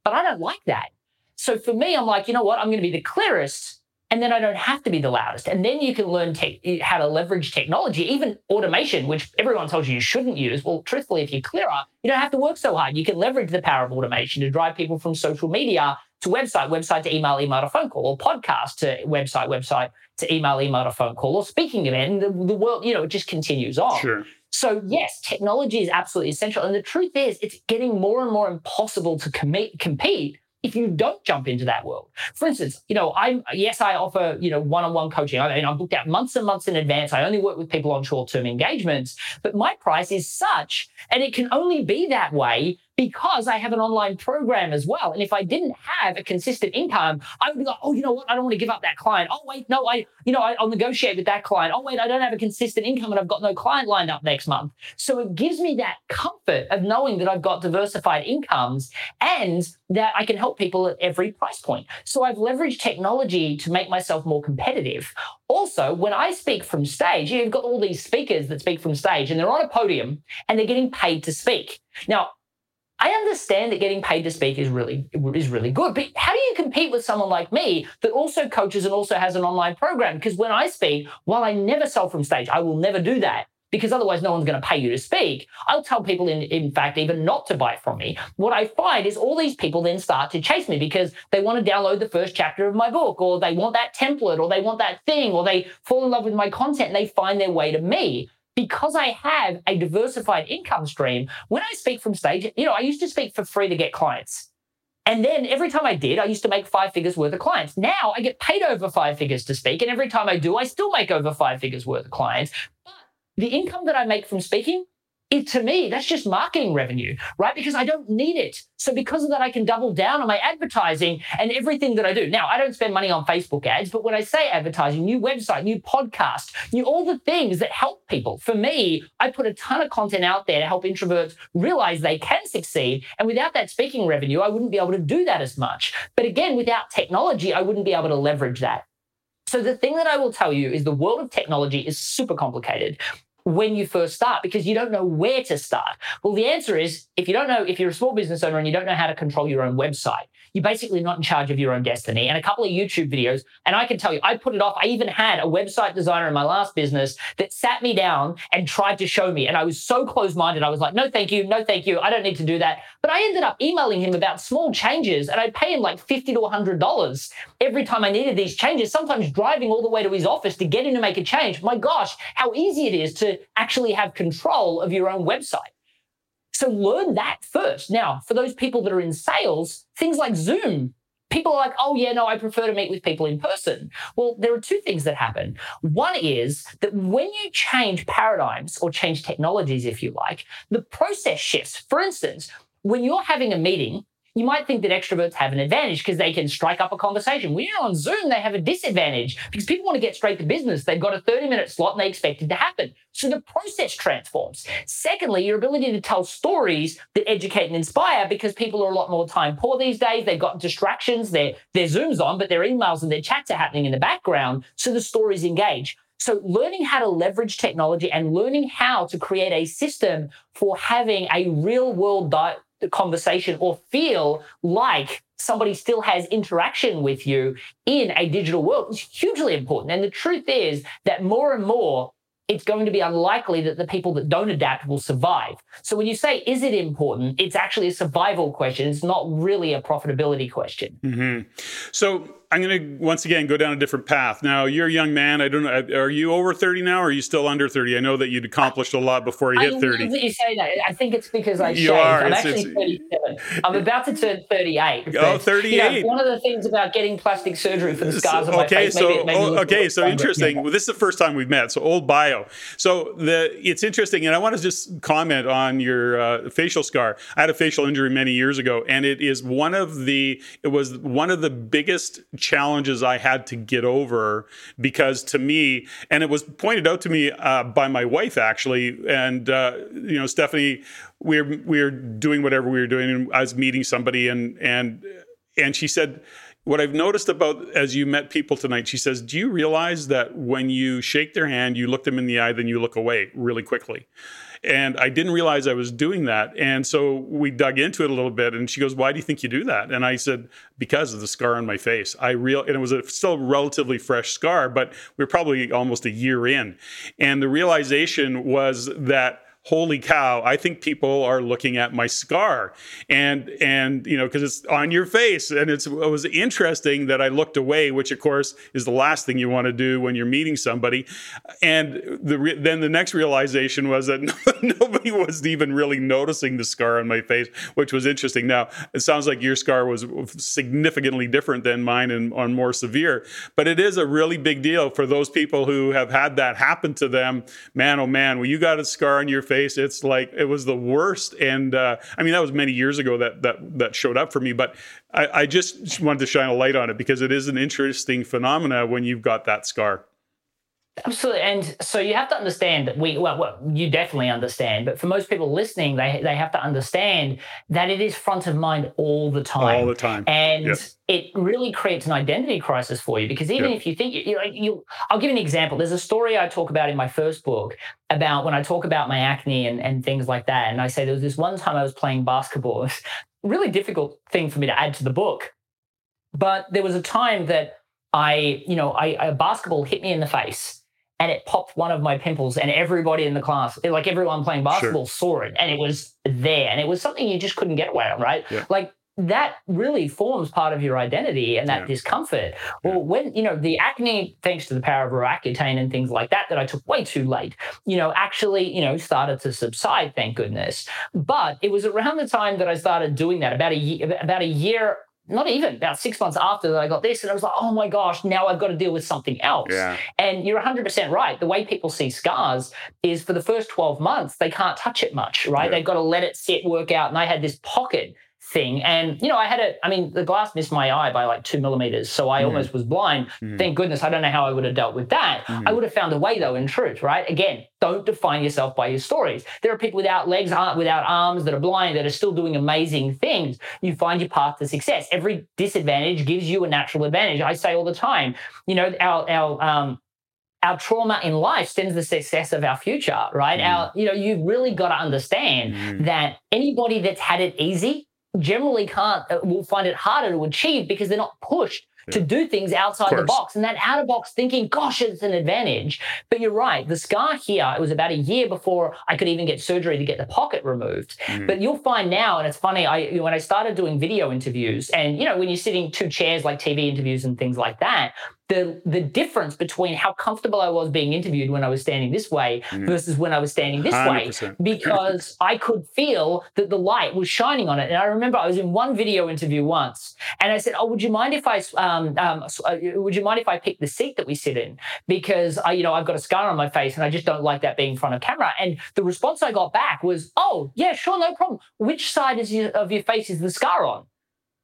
But I don't like that. So for me, I'm like, you know what? I'm going to be the clearest and then I don't have to be the loudest. And then you can learn te- how to leverage technology, even automation, which everyone tells you you shouldn't use. Well, truthfully, if you're clearer, you don't have to work so hard. You can leverage the power of automation to drive people from social media to website, website to email, email to phone call, or podcast to website, website to email, email to phone call, or speaking event. And the, the world, you know, it just continues on. Sure. So yes, technology is absolutely essential. And the truth is, it's getting more and more impossible to com- compete if you don't jump into that world. For instance, you know, I'm yes, I offer, you know, one-on-one coaching. I mean, I'm booked out months and months in advance. I only work with people on short-term engagements, but my price is such, and it can only be that way because I have an online program as well. And if I didn't have a consistent income, I would be like, oh, you know what? I don't want to give up that client. Oh, wait, no, I, you know, I, will negotiate with that client. Oh, wait, I don't have a consistent income and I've got no client lined up next month. So it gives me that comfort of knowing that I've got diversified incomes and that I can help people at every price point. So I've leveraged technology to make myself more competitive. Also, when I speak from stage, you've got all these speakers that speak from stage and they're on a podium and they're getting paid to speak. Now, I understand that getting paid to speak is really is really good, but how do you compete with someone like me that also coaches and also has an online program? Because when I speak, while I never sell from stage, I will never do that because otherwise no one's going to pay you to speak. I'll tell people, in, in fact, even not to buy from me. What I find is all these people then start to chase me because they want to download the first chapter of my book, or they want that template, or they want that thing, or they fall in love with my content and they find their way to me because I have a diversified income stream, when I speak from stage, you know, I used to speak for free to get clients. And then every time I did, I used to make five figures worth of clients. Now I get paid over five figures to speak. And every time I do, I still make over five figures worth of clients. But the income that I make from speaking it, to me, that's just marketing revenue, right? Because I don't need it. So because of that, I can double down on my advertising and everything that I do. Now, I don't spend money on Facebook ads, but when I say advertising, new website, new podcast, new all the things that help people. For me, I put a ton of content out there to help introverts realize they can succeed. And without that speaking revenue, I wouldn't be able to do that as much. But again, without technology, I wouldn't be able to leverage that. So the thing that I will tell you is the world of technology is super complicated when you first start because you don't know where to start? Well, the answer is if you don't know, if you're a small business owner and you don't know how to control your own website, you're basically not in charge of your own destiny. And a couple of YouTube videos, and I can tell you, I put it off. I even had a website designer in my last business that sat me down and tried to show me. And I was so close minded. I was like, no, thank you. No, thank you. I don't need to do that. But I ended up emailing him about small changes and I'd pay him like 50 to $100 every time I needed these changes, sometimes driving all the way to his office to get him to make a change. My gosh, how easy it is to actually have control of your own website. So learn that first. Now, for those people that are in sales, things like Zoom, people are like, oh, yeah, no, I prefer to meet with people in person. Well, there are two things that happen. One is that when you change paradigms or change technologies, if you like, the process shifts. For instance, when you're having a meeting you might think that extroverts have an advantage because they can strike up a conversation. When you're on Zoom, they have a disadvantage because people want to get straight to business. They've got a 30 minute slot and they expect it to happen. So the process transforms. Secondly, your ability to tell stories that educate and inspire because people are a lot more time poor these days. They've got distractions. Their, their Zoom's on, but their emails and their chats are happening in the background. So the stories engage. So learning how to leverage technology and learning how to create a system for having a real world di- conversation or feel like somebody still has interaction with you in a digital world is hugely important. And the truth is that more and more it's going to be unlikely that the people that don't adapt will survive. So when you say, is it important? It's actually a survival question. It's not really a profitability question. Mm-hmm. So I'm going to once again go down a different path. Now, you're a young man. I don't know. Are you over 30 now or are you still under 30? I know that you'd accomplished a lot before you I hit 30. that you say that. I think it's because I you shaved. Are. I'm it's, actually it's, 37. I'm about to turn 38. Oh, 38. You know, one of the things about getting plastic surgery for the scars so, on my okay, face, so, maybe, maybe oh, okay, so interesting. Well, this is the first time we've met. So old bio. So the it's interesting. And I want to just comment on your uh, facial scar. I had a facial injury many years ago and it is one of the, it was one of the biggest challenges I had to get over because to me, and it was pointed out to me uh, by my wife actually, and uh, you know, Stephanie, we we're we we're doing whatever we were doing, and I was meeting somebody, and and and she said what I've noticed about as you met people tonight, she says, Do you realize that when you shake their hand, you look them in the eye, then you look away really quickly? And I didn't realize I was doing that. And so we dug into it a little bit. And she goes, Why do you think you do that? And I said, Because of the scar on my face. I real and it was a still relatively fresh scar, but we are probably almost a year in. And the realization was that holy cow, I think people are looking at my scar. And, and, you know, cause it's on your face. And it was interesting that I looked away, which of course is the last thing you want to do when you're meeting somebody. And the, then the next realization was that nobody was even really noticing the scar on my face, which was interesting. Now, it sounds like your scar was significantly different than mine and on more severe, but it is a really big deal for those people who have had that happen to them. Man, oh man, well, you got a scar on your face. It's like it was the worst. And uh, I mean, that was many years ago that that that showed up for me. But I, I just wanted to shine a light on it because it is an interesting phenomena when you've got that scar. Absolutely, and so you have to understand that we well, well, you definitely understand, but for most people listening, they they have to understand that it is front of mind all the time, all the time, and yep. it really creates an identity crisis for you because even yep. if you think you, you, you, I'll give you an example. There's a story I talk about in my first book about when I talk about my acne and and things like that, and I say there was this one time I was playing basketball, really difficult thing for me to add to the book, but there was a time that I, you know, I, a basketball hit me in the face and it popped one of my pimples and everybody in the class like everyone playing basketball sure. saw it and it was there and it was something you just couldn't get away from right yeah. like that really forms part of your identity and that yeah. discomfort. Well, when, you know, the acne, thanks to the power of Roaccutane and things like that, that I took way too late, you know, actually, you know, started to subside, thank goodness. But it was around the time that I started doing that, about a year, about a year not even about six months after that I got this, and I was like, oh my gosh, now I've got to deal with something else. Yeah. And you're 100% right. The way people see scars is for the first 12 months, they can't touch it much, right? Yeah. They've got to let it sit, work out. And I had this pocket thing. And, you know, I had a, I mean, the glass missed my eye by like two millimeters. So I mm. almost was blind. Mm. Thank goodness. I don't know how I would have dealt with that. Mm. I would have found a way though, in truth, right? Again, don't define yourself by your stories. There are people without legs, without arms that are blind that are still doing amazing things. You find your path to success. Every disadvantage gives you a natural advantage. I say all the time, you know, our, our, um, our trauma in life stems the success of our future, right? Mm. Our, you know, you've really got to understand mm. that anybody that's had it easy generally can't uh, will find it harder to achieve because they're not pushed yeah. to do things outside the box. And that out of box thinking gosh it's an advantage. But you're right. The scar here it was about a year before i could even get surgery to get the pocket removed. Mm. but you'll find now and it's funny i when i started doing video interviews and you know when you're sitting two chairs like tv interviews and things like that the the difference between how comfortable I was being interviewed when I was standing this way mm. versus when I was standing this 100%. way because I could feel that the light was shining on it. And I remember I was in one video interview once, and I said, "Oh, would you mind if I um, um, uh, would you mind if I pick the seat that we sit in because I you know I've got a scar on my face and I just don't like that being in front of camera." And the response I got back was, "Oh, yeah, sure, no problem. Which side is your, of your face is the scar on?"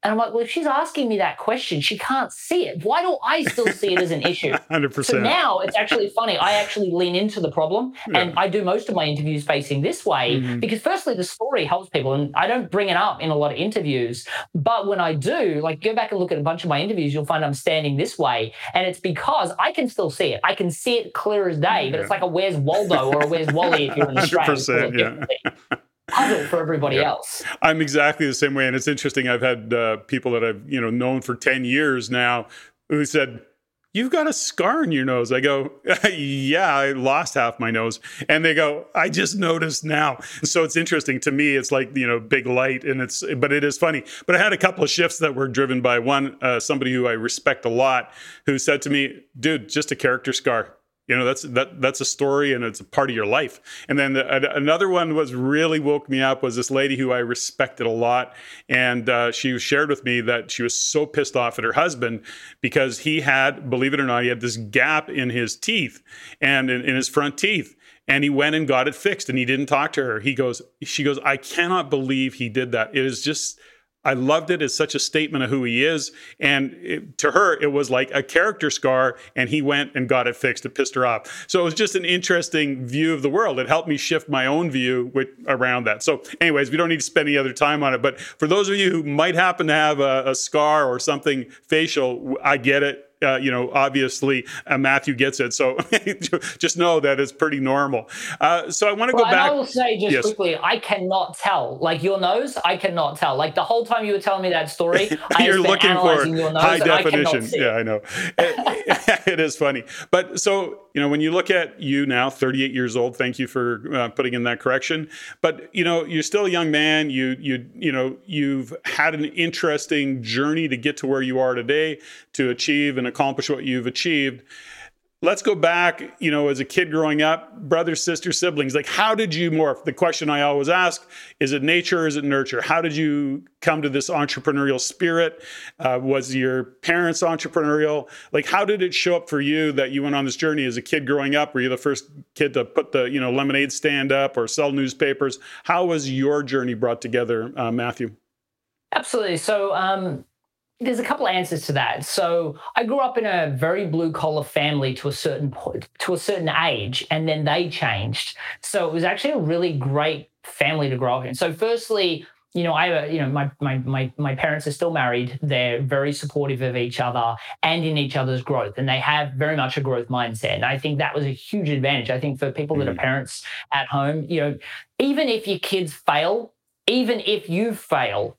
And I'm like, well, if she's asking me that question, she can't see it. Why do I still see it as an issue? 100%. So now it's actually funny. I actually lean into the problem yeah. and I do most of my interviews facing this way mm-hmm. because, firstly, the story helps people. And I don't bring it up in a lot of interviews. But when I do, like, go back and look at a bunch of my interviews, you'll find I'm standing this way. And it's because I can still see it. I can see it clear as day, but it's like a Where's Waldo or a Where's Wally if you're in Australia. Yeah. Puzzle for everybody yeah. else. I'm exactly the same way, and it's interesting. I've had uh, people that I've you know known for ten years now who said. You've got a scar on your nose. I go, yeah, I lost half my nose. And they go, I just noticed now. So it's interesting to me. It's like, you know, big light and it's, but it is funny. But I had a couple of shifts that were driven by one, uh, somebody who I respect a lot who said to me, dude, just a character scar you know that's that that's a story and it's a part of your life. And then the, another one was really woke me up was this lady who i respected a lot. And uh, she shared with me that she was so pissed off at her husband because he had believe it or not he had this gap in his teeth and in, in his front teeth. And he went and got it fixed and he didn't talk to her. He goes she goes i cannot believe he did that. It is just I loved it. It's such a statement of who he is. And it, to her, it was like a character scar, and he went and got it fixed. It pissed her off. So it was just an interesting view of the world. It helped me shift my own view with, around that. So, anyways, we don't need to spend any other time on it. But for those of you who might happen to have a, a scar or something facial, I get it uh, you know, obviously uh, Matthew gets it. So just know that it's pretty normal. Uh, so I want to well, go back. I will say just yes. quickly, I cannot tell. Like your nose, I cannot tell. Like the whole time you were telling me that story, I you're looking for high definition. I yeah, I know. it, it is funny, but so you know, when you look at you now, 38 years old. Thank you for uh, putting in that correction. But you know, you're still a young man. You you you know, you've had an interesting journey to get to where you are today to achieve and accomplish what you've achieved let's go back you know as a kid growing up brothers sisters siblings like how did you morph? The question i always ask is it nature is it nurture? How did you come to this entrepreneurial spirit? Uh, was your parents entrepreneurial? Like how did it show up for you that you went on this journey as a kid growing up? Were you the first kid to put the you know lemonade stand up or sell newspapers? How was your journey brought together uh, matthew? Absolutely. So um there's a couple of answers to that. So I grew up in a very blue collar family to a certain point, to a certain age, and then they changed. So it was actually a really great family to grow up in. So firstly, you know, I, you know, my, my, my, my parents are still married. They're very supportive of each other and in each other's growth. And they have very much a growth mindset. And I think that was a huge advantage. I think for people that are mm. parents at home, you know, even if your kids fail, even if you fail,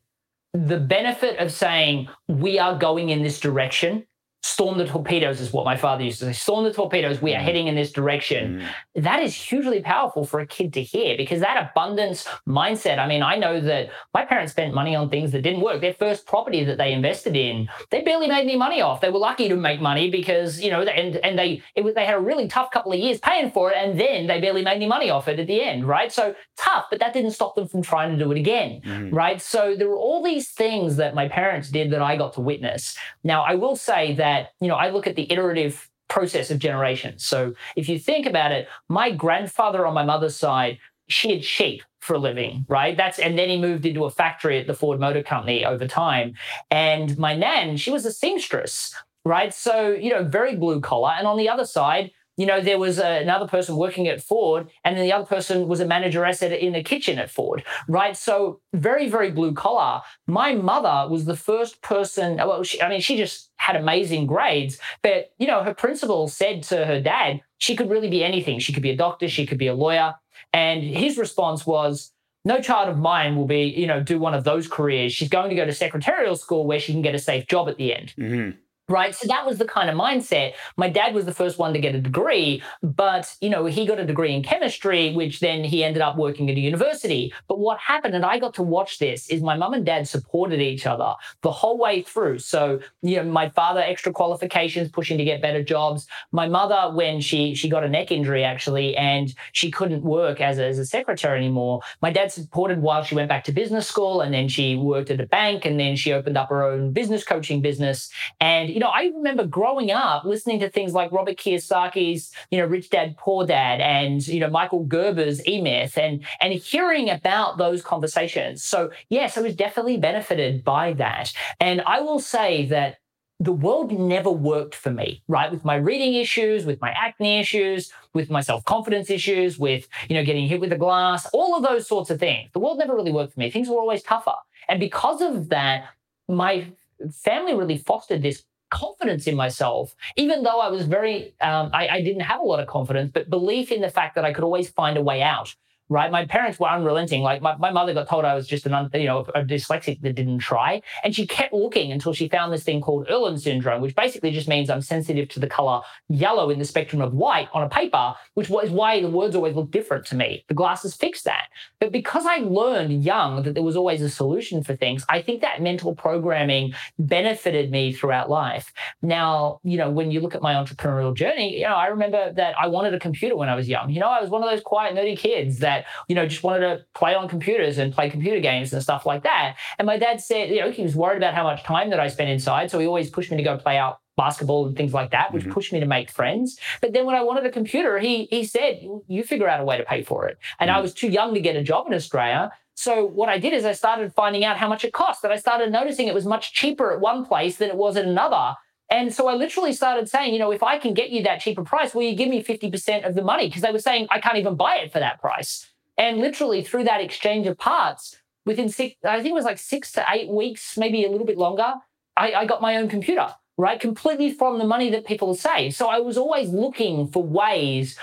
the benefit of saying we are going in this direction storm the torpedoes is what my father used to say. Storm the torpedoes we are mm. heading in this direction. Mm. that is hugely powerful for a kid to hear because that abundance mindset i mean i know that my parents spent money on things that didn't work. Their first property that they invested in they barely made any money off. They were lucky to make money because you know and and they it, they had a really tough couple of years paying for it and then they barely made any money off it at the end right? So tough but that didn't stop them from trying to do it again mm. right? So there were all these things that my parents did that i got to witness. Now i will say that that, you know, I look at the iterative process of generations. So if you think about it, my grandfather on my mother's side sheared sheep for a living, right? That's and then he moved into a factory at the Ford Motor Company over time. And my nan, she was a seamstress, right? So, you know, very blue collar. And on the other side, you know, there was another person working at Ford, and then the other person was a manager asset in the kitchen at Ford, right? So very, very blue collar. My mother was the first person. Well, she, I mean, she just had amazing grades, but you know, her principal said to her dad, she could really be anything. She could be a doctor, she could be a lawyer, and his response was, no child of mine will be, you know, do one of those careers. She's going to go to secretarial school where she can get a safe job at the end. Mm-hmm right? So that was the kind of mindset. My dad was the first one to get a degree but you know he got a degree in chemistry which then he ended up working at a university. But what happened and i got to watch this is my mum and dad supported each other the whole way through. So you know my father extra qualifications pushing to get better jobs. My mother when she she got a neck injury actually and she couldn't work as a, as a secretary anymore my dad supported while she went back to business school and then she worked at a bank and then she opened up her own business coaching business. And you know, I remember growing up listening to things like Robert Kiyosaki's, you know, Rich Dad Poor Dad and, you know, Michael Gerber's E-Myth and and hearing about those conversations. So yes, I was definitely benefited by that. And I will say that the world never worked for me, right? With my reading issues, with my acne issues, with my self-confidence issues, with, you know, getting hit with a glass, all of those sorts of things. The world never really worked for me. Things were always tougher. And because of that, my family really fostered this confidence in myself, even though I was very, um, I, I, didn't have a lot of confidence, but belief in the fact that I could always find a way out right? My parents were unrelenting. Like my, my mother got told I was just an, un, you know, a dyslexic that didn't try. And she kept looking until she found this thing called Irlen syndrome, which basically just means I'm sensitive to the color yellow in the spectrum of white on a paper, which is why the words always look different to me. The glasses fix that. But because I learned young that there was always a solution for things, I think that mental programming benefited me throughout life. Now, you know, when you look at my entrepreneurial journey, you know, I remember that I wanted a computer when I was young. You know, I was one of those quiet, nerdy kids that that, you know, just wanted to play on computers and play computer games and stuff like that. And my dad said, you know, he was worried about how much time that I spent inside. So he always pushed me to go play out basketball and things like that, which mm-hmm. pushed me to make friends. But then when I wanted a computer, he he said, "You figure out a way to pay for it." And mm-hmm. I was too young to get a job in Australia, So what I did is I started finding out how much it cost, and I started noticing it was much cheaper at one place than it was at another. And so I literally started saying, you know, if I can get you that cheaper price, will you give me 50% of the money? Because they were saying I can't even buy it for that price. And literally through that exchange of parts, within six, I think it was like six to eight weeks, maybe a little bit longer, I, I got my own computer, right? Completely from the money that people save. So I was always looking for ways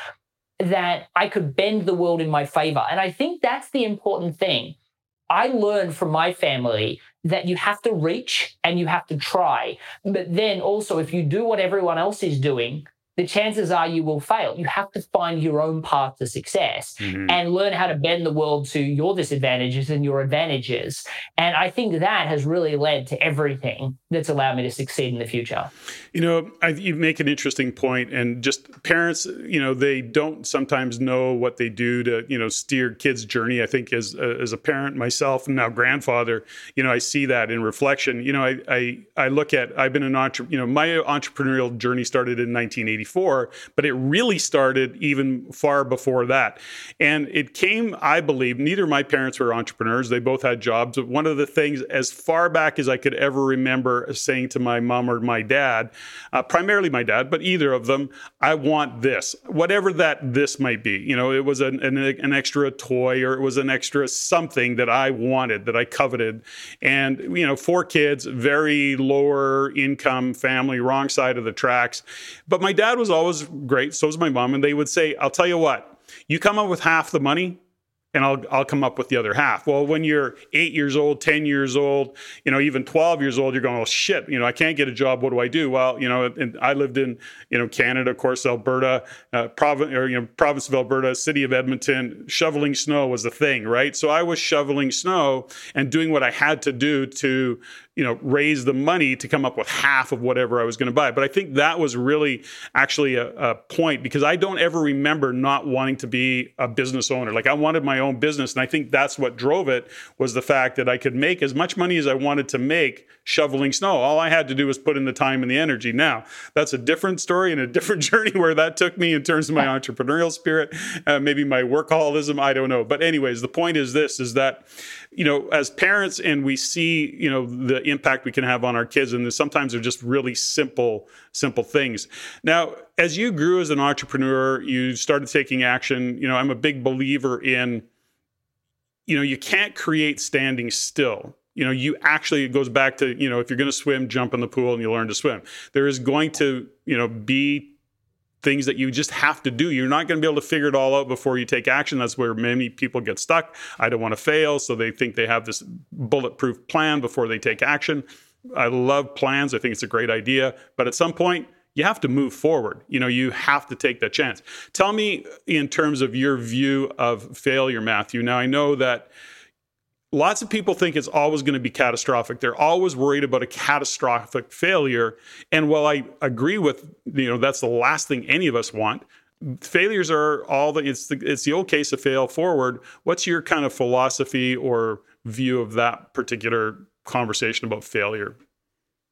that I could bend the world in my favor. And I think that's the important thing. I learned from my family that you have to reach and you have to try. But then also, if you do what everyone else is doing, the chances are you will fail. You have to find your own path to success mm-hmm. and learn how to bend the world to your disadvantages and your advantages. And I think that has really led to everything that's allowed me to succeed in the future. You know, I, you make an interesting point. point, and just parents, you know, they don't sometimes know what they do to, you know, steer kids' journey. I think as as a parent myself and now grandfather, you know, I see that in reflection. You know, I I, I look at I've been an entrepreneur. You know, my entrepreneurial journey started in 1980 but it really started even far before that. And it came, I believe, neither my parents were entrepreneurs. They both had jobs. But one of the things, as far back as I could ever remember saying to my mom or my dad, uh, primarily my dad, but either of them, I want this, whatever that this might be. You know, it was an, an, an extra toy or it was an extra something that I wanted, that I coveted. And, you know, four kids, very lower income family, wrong side of the tracks. But my dad dad was always great. So was my mom. And they would say, I'll tell you what, you come up with half the money, and I'll I'll come up with the other half. Well, when you're eight years old, ten years old, you know, even twelve years old, you're going, oh shit, you know, I can't get a job. What do I do? Well, you know, and I lived in you know Canada, of course, Alberta, uh, province or you know province of Alberta, city of Edmonton. Shoveling snow was the thing, right? So I was shoveling snow and doing what I had to do to you know raise the money to come up with half of whatever I was going to buy. But I think that was really actually a, a, point because I don't ever remember not wanting to be a business owner. Like I wanted my own business, and I think that's what drove it was the fact that I could make as much money as I wanted to make shoveling snow. All I had to do was put in the time and the energy. Now that's a different story and a different journey where that took me in terms of my entrepreneurial spirit, uh, maybe my workaholism. I don't know. But anyways, the point is this: is that you know, as parents and we see, you know, the impact we can have on our kids, and sometimes they're just really simple, simple things. Now, as you grew as an entrepreneur, you started taking action. You know, I'm a big believer in, you know, you can't create standing still. You know, you actually, it goes back to, you know, if you're going to swim, jump in the pool and you learn to swim. There is going to, you know, be things that you just have to do. You're not going to be able to figure it all out before you take action. That's where many people get stuck. I don't want to fail. So they think they have this bulletproof plan before they take action. I love plans. I think it's a great idea. But at some point, you have to move forward. You know, you have to take that chance. Tell me in terms of your view of failure, Matthew. Now, I know that lots of people think it's always going to be catastrophic. They're always worried about a catastrophic failure. And while I agree with, you know, that's the last thing any of us want, failures are all the it's the it's the old case of fail forward. What's your kind of philosophy or view of that particular conversation about failure?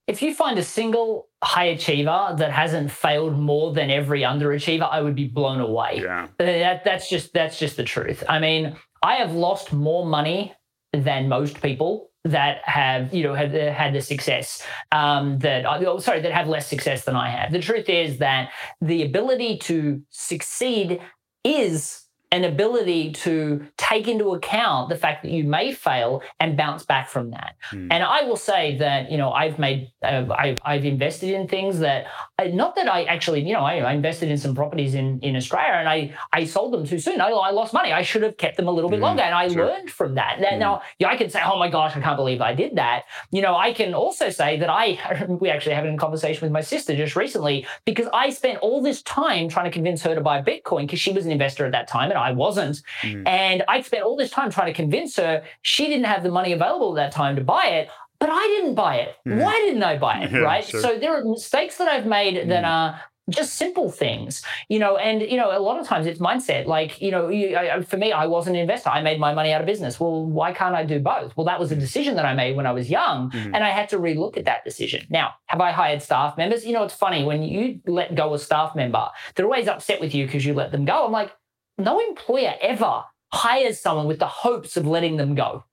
If you find a single high achiever that hasn't failed more than every underachiever, I would be blown away. Yeah. That, that's just that's just the truth. I mean, I have lost more money than most people that have you know had had the success um, that oh, sorry that have less success than I have. The truth is that the ability to succeed is an ability to take into account the fact that you may fail and bounce back from that. Mm. And I will say that you know I've made uh, I've, I've, invested in things that uh, not that I actually you know I, I, invested in some properties in in Australia and I I sold them too soon. I, I lost money. I should have kept them a little bit mm. longer, and I sure. learned from that. Now, mm. now yeah, I can say oh my gosh I can't believe I did that. You know I can also say that I we actually having a conversation with my sister just recently because I spent all this time trying to convince her to buy Bitcoin because she was an investor at that time and I wasn't. Mm. And I'd spent all this time trying to convince her she didn't have the money available at that time to buy it. But I didn't buy it. Mm. Why didn't I buy it? Yeah, right. Sure. So there are mistakes that I've made mm. that are just simple things, you know, and you know, a lot of times it's mindset. Like, you know, you, I, for me, I was an investor. I made my money out of business. Well, why can't I do both? Well, that was a decision that I made when I was young, mm-hmm. and I had to relook at that decision. Now, have I hired staff members? You know, it's funny when you let go a staff member, they're always upset with you because you let them go. I'm like, no employer ever hires someone with the hopes of letting them go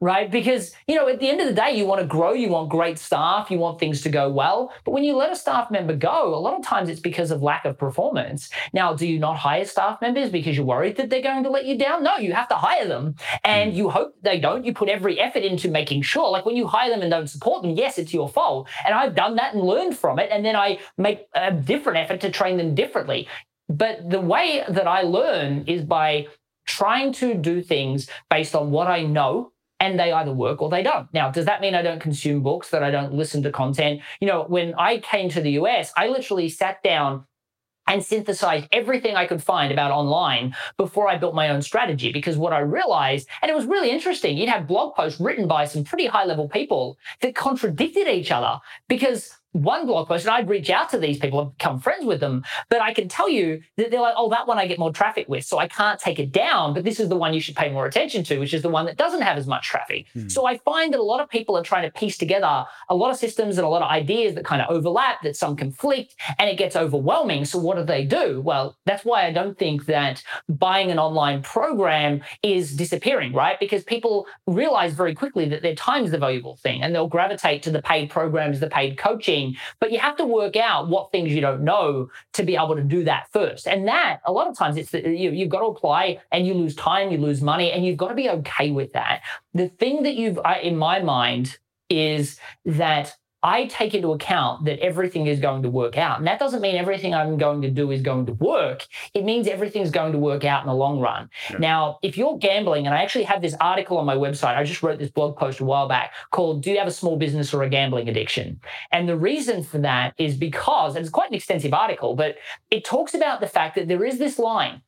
right? Because, you know, at the end of the day, you want to grow, you want great staff, you want things to go well. But when you let a staff member go, a lot of times it's because of lack of performance. Now, do you not hire staff members because you're worried that they're going to let you down? No, you have to hire them. And hmm. you hope they don't. You put every effort into making sure. Like when you hire them and don't support them, yes, it's your fault. And I've done that and learned from it. And then I make a different effort to train them differently. But the way that I learn is by trying to do things based on what I know and they either work or they don't. Now, does that mean I don't consume books, that I don't listen to content? You know, when I came to the US, I literally sat down and synthesized everything I could find about online before I built my own strategy. Because what I realized, and it was really interesting, you'd have blog posts written by some pretty high level people that contradicted each other because one blog post and I'd reach out to these people and become friends with them. But I can tell you that they're like, oh, that one I get more traffic with. So I can't take it down. But this is the one you should pay more attention to, which is the one that doesn't have as much traffic. Hmm. So I find that a lot of people are trying to piece together a lot of systems and a lot of ideas that kind of overlap, that some conflict, and it gets overwhelming. So what do they do? Well, that's why I don't think that buying an online program is disappearing, right? Because people realize very quickly that their time is the valuable thing and they'll gravitate to the paid programs, the paid coaching but you have to work out what things you don't know to be able to do that first. And that, a lot of times, it's the, you, you've got to apply and you lose time, you lose money, and you've got to be okay with that. The thing that you've, uh, in my mind, is that I take into account that everything is going to work out. And that doesn't mean everything I'm going to do is going to work. It means everything's going to work out in the long run. Yeah. Now, if you're gambling, and I actually have this article on my website, I just wrote this blog post a while back called Do You Have a Small Business or a Gambling Addiction? And the reason for that is because, and it's quite an extensive article, but it talks about the fact that there is this line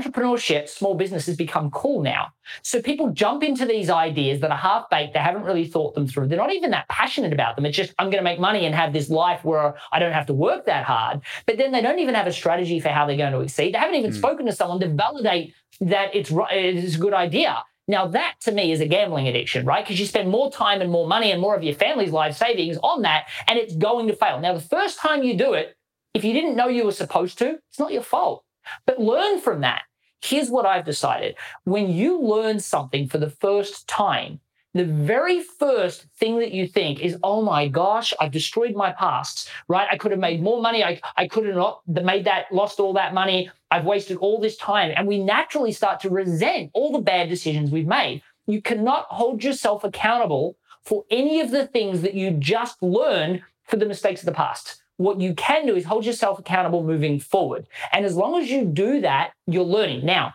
entrepreneurship, small businesses become cool now. So people jump into these ideas that are half baked. They haven't really thought them through. They're not even that passionate about them. It's just, I'm going to make money and have this life where I don't have to work that hard. But then they don't even have a strategy for how they're going to exceed. They haven't even mm. spoken to someone to validate that it's, it's a good idea. Now, that to me is a gambling addiction, right? Because you spend more time and more money and more of your family's life savings on that, and it's going to fail. Now, the first time you do it, if you didn't know you were supposed to, it's not your fault. But learn from that. Here's what I've decided. When you learn something for the first time, the very first thing that you think is, oh my gosh, I've destroyed my past, right? I could have made more money. I, I could have not made that, lost all that money. I've wasted all this time. And we naturally start to resent all the bad decisions we've made. You cannot hold yourself accountable for any of the things that you just learned for the mistakes of the past what you can do is hold yourself accountable moving forward. And as long as you do that, you're learning. Now,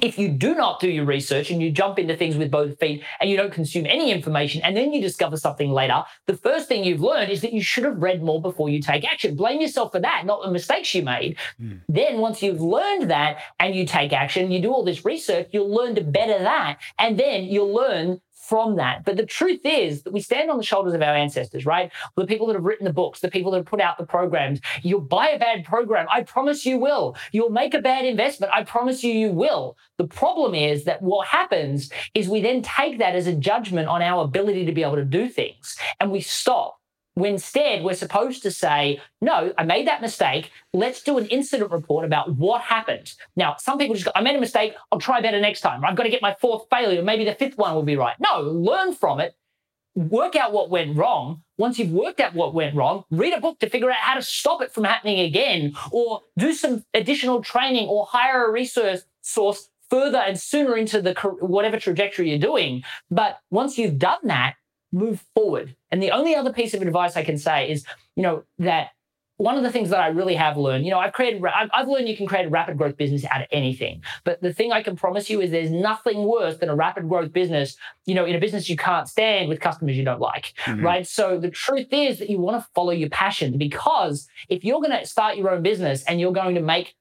if you do not do your research and you jump into things with both feet and you don't consume any information and then you discover something later, the first thing you've learned is that you should have read more before you take action. Blame yourself for that, not the mistakes you made. Mm. Then once you've learned that and you take action, you do all this research, you'll learn to better that. And then you'll learn from that. But the truth is that we stand on the shoulders of our ancestors, right? The people that have written the books, the people that have put out the programs. You'll buy a bad program. I promise you will. You'll make a bad investment. I promise you, you will. The problem is that what happens is we then take that as a judgment on our ability to be able to do things and we stop instead we're supposed to say, no, I made that mistake. Let's do an incident report about what happened. Now, some people just go, I made a mistake. I'll try better next time. I've got to get my fourth failure. Maybe the fifth one will be right. No, learn from it. Work out what went wrong. Once you've worked out what went wrong, read a book to figure out how to stop it from happening again, or do some additional training, or hire a resource source further and sooner into the whatever trajectory you're doing. But once you've done that, move forward. And the only other piece of advice I can say is, you know, that one of the things that I really have learned, you know, I've created, I've learned you can create a rapid growth business out of anything. But the thing I can promise you is there's nothing worse than a rapid growth business, you know, in a business you can't stand with customers you don't like, mm-hmm. right? So the truth is that you want to follow your passion because if you're going to start your own business and you're going to make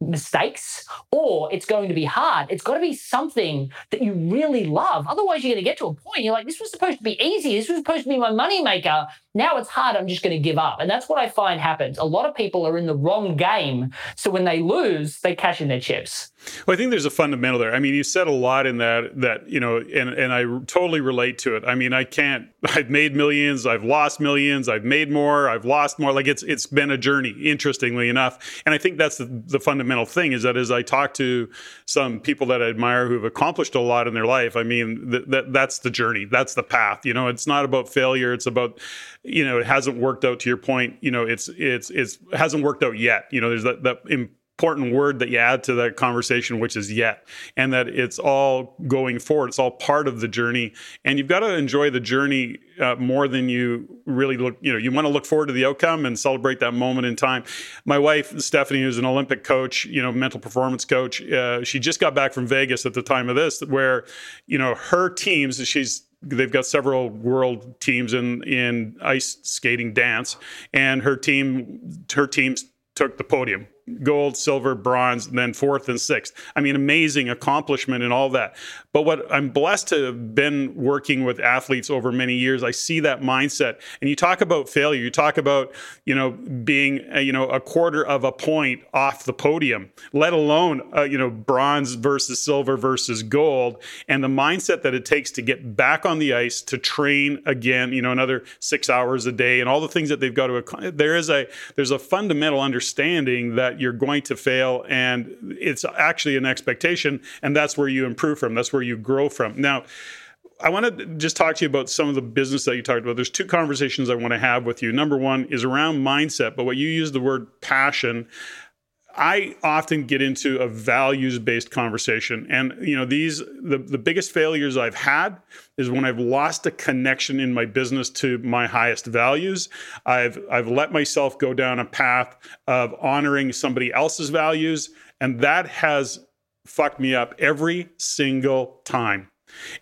mistakes or it's going to be hard. It's got to be something that you really love. Otherwise, you're going to get to a point you're like, this was supposed to be easy. This was supposed to be my moneymaker. Now it's hard. I'm just going to give up. And that's what I find happens. A lot of people are in the wrong game. So when they lose, they cash in their chips. Well, I think there's a fundamental there. I mean, you said a lot in that that you know, and and I totally relate to it. I mean, I can't. I've made millions. I've lost millions. I've made more. I've lost more. Like it's it's been a journey. Interestingly enough, and I think that's the, the fundamental thing is that as I talk to some people that I admire who've accomplished a lot in their life, I mean that, that that's the journey, that's the path. You know, it's not about failure. It's about, you know, it hasn't worked out. To your point, you know, it's it's it's hasn't worked out yet. You know, there's that that important word that you add to that conversation, which is yet, and that it's all going forward. It's all part of the journey, and you've got to enjoy the journey uh, more than you really look. You know, you want to look forward to the outcome and celebrate that moment in time. My wife Stephanie, who's an Olympic coach, you know, mental performance coach, uh, she just got back from Vegas at the time of this, where you know her teams. She's they've got several world teams in in ice skating dance and her team her teams took the podium gold, silver, bronze, then fourth and sixth. I mean, amazing accomplishment and all that. But what I'm blessed to have been working with athletes over many years, I see that mindset. And you talk about failure, you talk about, you know, being, you know, a quarter of a point off the podium, let alone, uh, you know, bronze versus silver versus gold, and the mindset that it takes to get back on the ice to train again, you know, another six hours a day, and all the things that they've got to. There is a there's a fundamental understanding that you're going to fail and it's actually an expectation and that's where you improve from that's where you grow from now I want to just talk to you about some of the business that you talked about. There's two conversations I want to have with you. Number one is around mindset, but what you use the word passion. I often get into a values based conversation. And, you know, these, the, the biggest failures I've had is when I've lost a connection in my business to my highest values. I've, I've let myself go down a path of honoring somebody else's values. And that has fucked me up every single time.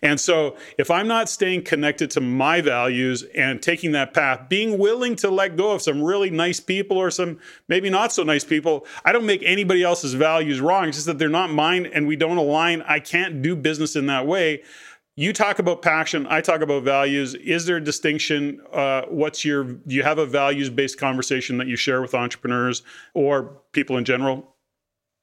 And so, if I'm not staying connected to my values and taking that path, being willing to let go of some really nice people or some maybe not so nice people, I don't make anybody else's values wrong. It's just that they're not mine and we don't align. I can't do business in that way. You talk about passion. I talk about values. Is there a distinction? Uh, what's your? Do you have a values-based conversation that you share with entrepreneurs or people in general?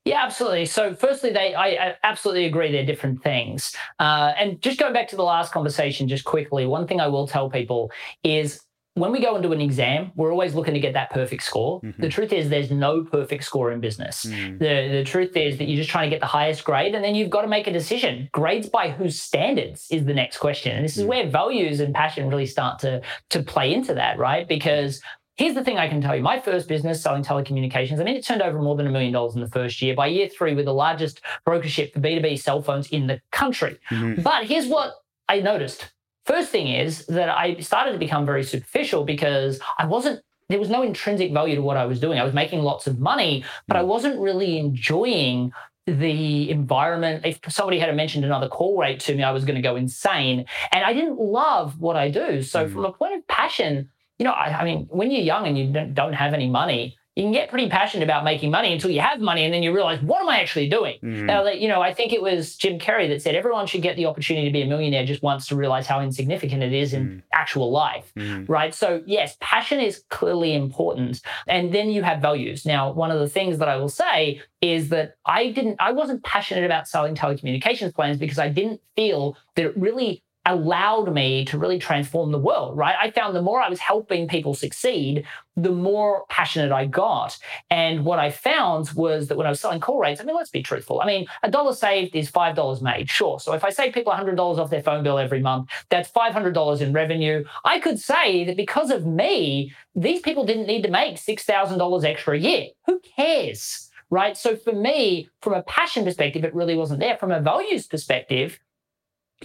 Yeah, absolutely. So, firstly, they I, I absolutely agree they're different things. Uh, and just going back to the last conversation, just quickly, one thing I will tell people is when we go into an exam, we're always looking to get that perfect score. Mm-hmm. The truth is, there's no perfect score in business. Mm. The, the truth is that you're just trying to get the highest grade, and then you've got to make a decision. Grades by whose standards is the next question. And this is mm. where values and passion really start to, to play into that, right? Because Here's the thing I can tell you. My first business selling telecommunications, I mean, it turned over more than a million dollars in the first year. By year three, we're the largest brokership for B2B cell phones in the country. Mm-hmm. But here's what I noticed. First thing is that I started to become very superficial because I wasn't, there was no intrinsic value to what I was doing. I was making lots of money, but I mm. wasn't really enjoying the environment. If somebody had mentioned another call rate to me, I was going to go insane. And I didn't love what I do. So, mm. from a point of passion, you know, I, I mean, when you're young and you don't, don't have any money, you can get pretty passionate about making money until you have money and then you realize what am i actually doing mm. now that you know i think it was jim carrey that said everyone should get the opportunity to be a millionaire just once to realize how insignificant it is in mm. actual life mm. right so yes passion is clearly important and then you have values now one of the things that i will say is that i didn't i wasn't passionate about selling telecommunications plans because i didn't feel that it really allowed me to really transform the world, right? I found the more I was helping people succeed, the more passionate I got. And what I found was that when I was selling call rates, I mean, let's be truthful. I mean, a dollar saved is $5 made, sure. So if I save people $100 off their phone bill every month, that's $500 in revenue. I could say that because of me, these people didn't need to make $6,000 extra a year. Who cares? Right. So for me, from a passion perspective, it really wasn't there. From a values perspective,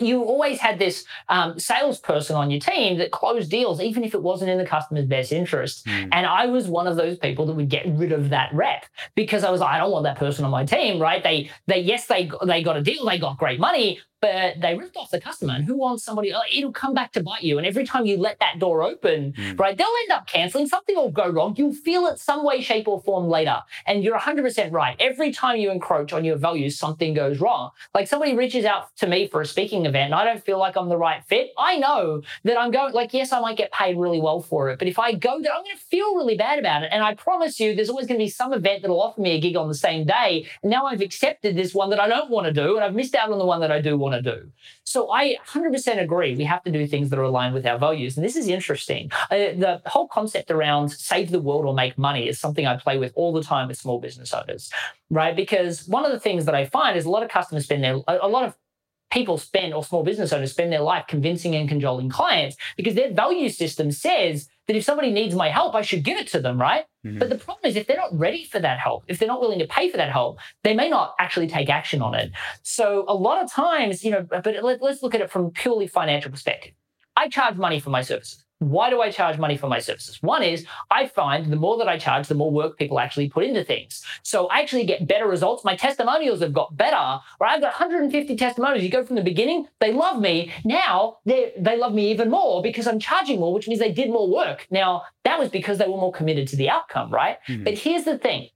you always had this um, salesperson on your team that closed deals, even if it wasn't in the customer's best interest. Mm. And I was one of those people that would get rid of that rep because I was like, I don't want that person on my team, right? They, they, yes, they, they got a deal, they got great money, but they ripped off the customer. And who wants somebody? Oh, it'll come back to bite you. And every time you let that door open, mm. right, they'll end up canceling. Something will go wrong. You'll feel it some way, shape, or form later. And you're 100% right. Every time you encroach on your values, something goes wrong. Like somebody reaches out to me for a speaking event, and I don't feel like I'm the right fit. I know that I'm going. Like, yes, I might get paid really well for it, but if I go there, I'm going to feel really bad about it. And I promise you, there's always going to be some event that'll offer me a gig on the same day. And now I've accepted this one that I don't want to do, and I've missed out on the one that I do want to to do. So I 100% agree. We have to do things that are aligned with our values. And this is interesting. Uh, the whole concept around save the world or make money is something I play with all the time with small business owners, right? Because one of the things that I find is a lot of customers spend their, a lot of people spend or small business owners spend their life convincing and cajoling clients because their value system says that if somebody needs my help, I should give it to them, right? Mm-hmm. But the problem is if they're not ready for that help, if they're not willing to pay for that help, they may not actually take action on it. So a lot of times, you know, but let, let's look at it from purely financial perspective. I charge money for my services. Why do I charge money for my services? One is I find the more that I charge, the more work people actually put into things. So I actually get better results. My testimonials have got better, or I've got 150 testimonials. You go from the beginning, they love me. Now they they love me even more because I'm charging more, which means they did more work. Now that was because they were more committed to the outcome, right? Mm-hmm. But here's the thing.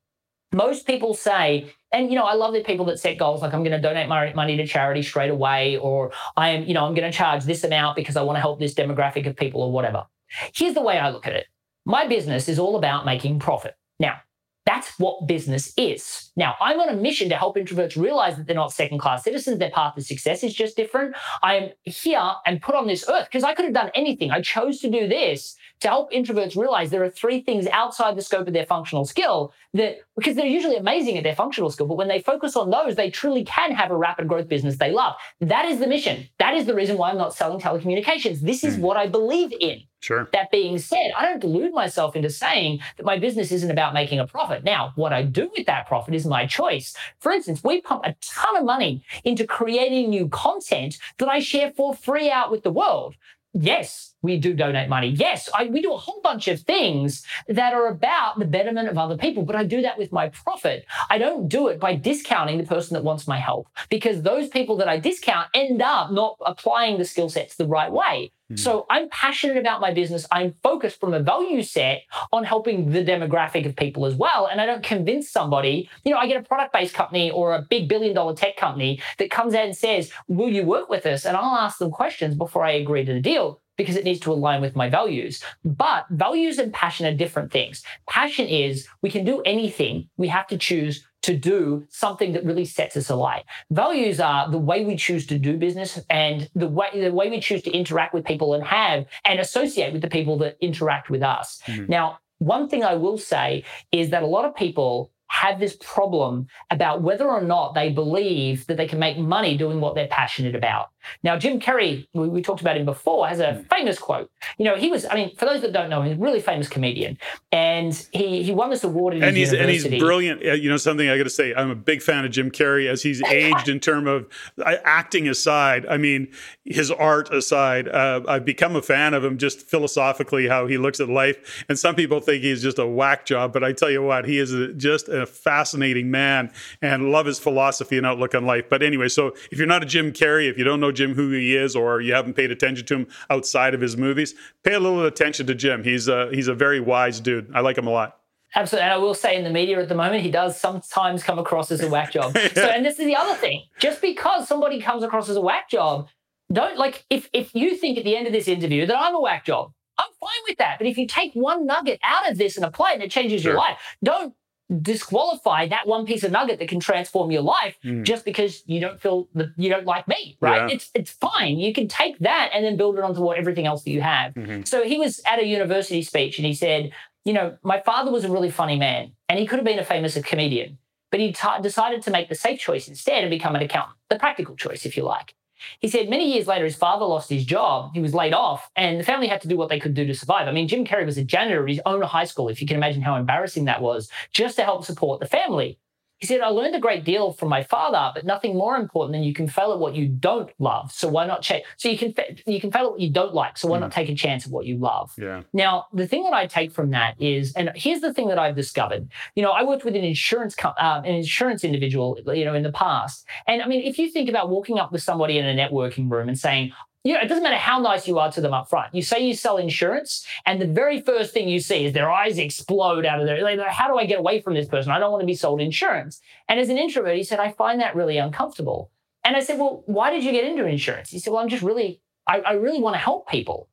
Most people say, and you know, I love the people that set goals like I'm going to donate my money to charity straight away, or I am, you know, I'm going to charge this amount because I want to help this demographic of people or whatever. Here's the way I look at it. My business is all about making profit. Now, that's what business is. Now, I'm on a mission to help introverts realize that they're not second class citizens. Their path to success is just different. I am here and put on this earth because I could have done anything. I chose to do this to help introverts realize there are three things outside the scope of their functional skill that, because they're usually amazing at their functional skill, but when they focus on those, they truly can have a rapid growth business they love. That is the mission. That is the reason why I'm not selling telecommunications. This is mm. what I believe in. Sure. That being said, I don't delude myself into saying that my business isn't about making a profit. Now, what I do with that profit is my choice. For instance, we pump a ton of money into creating new content that I share for free out with the world. Yes, we do donate money. Yes, I, we do a whole bunch of things that are about the betterment of other people, but I do that with my profit. I don't do it by discounting the person that wants my help because those people that I discount end up not applying the skill sets the right way. Hmm. So I'm passionate about my business. I'm focused from a value set on helping the demographic of people as well. And I don't convince somebody, you know, I get a product based company or a big billion dollar tech company that comes out and says, Will you work with us? And I'll ask them questions before I agree to the deal because it needs to align with my values. But values and passion are different things. Passion is we can do anything, we have to choose to do something that really sets us alight. Values are the way we choose to do business and the way the way we choose to interact with people and have and associate with the people that interact with us. Mm-hmm. Now, one thing I will say is that a lot of people have this problem about whether or not they believe that they can make money doing what they're passionate about. Now, Jim Carrey, we, we, talked about him before, has a hmm. famous quote. You know, he was, I mean, for those that don't know, he's a really famous comedian. And he he won this award in and his he's, university. And he's brilliant. You know, something I got to say, I'm a big fan of Jim Carrey as he's aged in terms of uh, acting aside. I mean, his art aside, uh, I've become a fan of him just philosophically, how he looks at life. And some people think he's just a whack job, but I tell you what, he is a, just a fascinating man and love his philosophy and outlook on life. But anyway, so if you're not a Jim Carrey, if you don't know Jim who he is, or you haven't paid attention to him outside of his movies, pay a little attention to Jim. He's a, he's a very wise dude. I like him a lot. Absolutely. And I will say in the media at the moment, he does sometimes come across as a whack job. yeah. So, and this is the other thing. Just because somebody comes across as a whack job, don't like if if you think at the end of this interview that I'm a whack job, I'm fine with that. But if you take one nugget out of this and apply it and it changes sure. your life, don't disqualify that one piece of nugget that can transform your life mm. just because you don't feel that you don't like me, right? Yeah. It's it's fine. You can take that and then build it onto what everything else that you have. Mm-hmm. So he was at a university speech and he said, you know, my father was a really funny man and he could have been a famous comedian, but he t- decided to make the safe choice instead and become an accountant, the practical choice, if you like. He said many years later, his father lost his job. He was laid off, and the family had to do what they could do to survive. I mean, Jim Carrey was a janitor at his own high school, if you can imagine how embarrassing that was, just to help support the family. He said, I learned a great deal from my father, but nothing more important than you can fail at what you don't love. So why not check? So you can you can fail at what you don't like. So why mm. not take a chance at what you love? Yeah. Now the thing that I take from that is, and here's the thing that I've discovered. You know, I worked with an insurance uh, an insurance individual, you know, in the past, and I mean, if you think about walking up with somebody in a networking room and saying, you know, it doesn't matter how nice you are to them up front. You say you sell insurance, and the very first thing you see is their eyes explode out of their. Like, how do I get away from this person? I don't want to be sold insurance. And as an introvert, he said, I find that really uncomfortable. And I said, Well, why did you get into insurance? He said, Well, I'm just really, I, I really want to help people.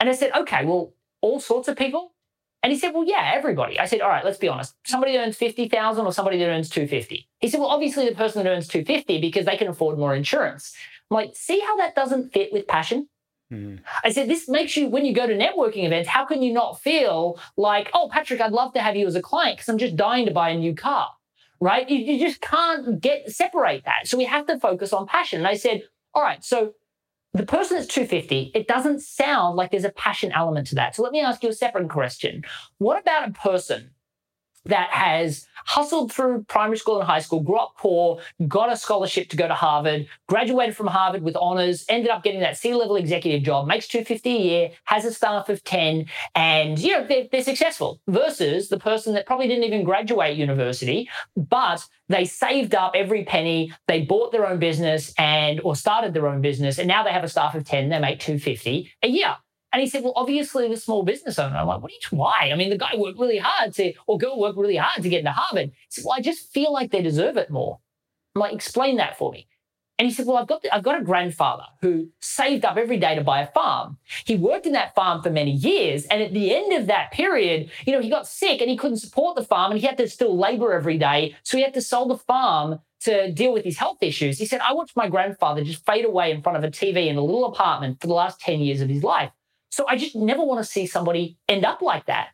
And I said, Okay, well, all sorts of people. And he said, Well, yeah, everybody. I said, All right, let's be honest. Somebody that earns 50,000 or somebody that earns 250. He said, Well, obviously the person that earns 250 because they can afford more insurance. Like, see how that doesn't fit with passion? Mm-hmm. I said, this makes you, when you go to networking events, how can you not feel like, oh, Patrick, I'd love to have you as a client because I'm just dying to buy a new car, right? You, you just can't get, separate that. So we have to focus on passion. And I said, all right, so the person that's 250, it doesn't sound like there's a passion element to that. So let me ask you a separate question. What about a person that has hustled through primary school and high school, grew up poor, got a scholarship to go to Harvard, graduated from Harvard with honors, ended up getting that C-level executive job, makes 250 a year, has a staff of 10, and you know they're, they're successful. Versus the person that probably didn't even graduate university, but they saved up every penny, they bought their own business and or started their own business, and now they have a staff of 10, they make 250 a year. And he said, well, obviously the small business owner. I'm like, what do you, why? I mean, the guy worked really hard to, or girl worked really hard to get into Harvard. He said, well, I just feel like they deserve it more. I'm like, explain that for me. And he said, well, I've got, I've got a grandfather who saved up every day to buy a farm. He worked in that farm for many years. And at the end of that period, you know, he got sick and he couldn't support the farm and he had to still labor every day. So he had to sell the farm to deal with his health issues. He said, I watched my grandfather just fade away in front of a TV in a little apartment for the last 10 years of his life. So I just never want to see somebody end up like that.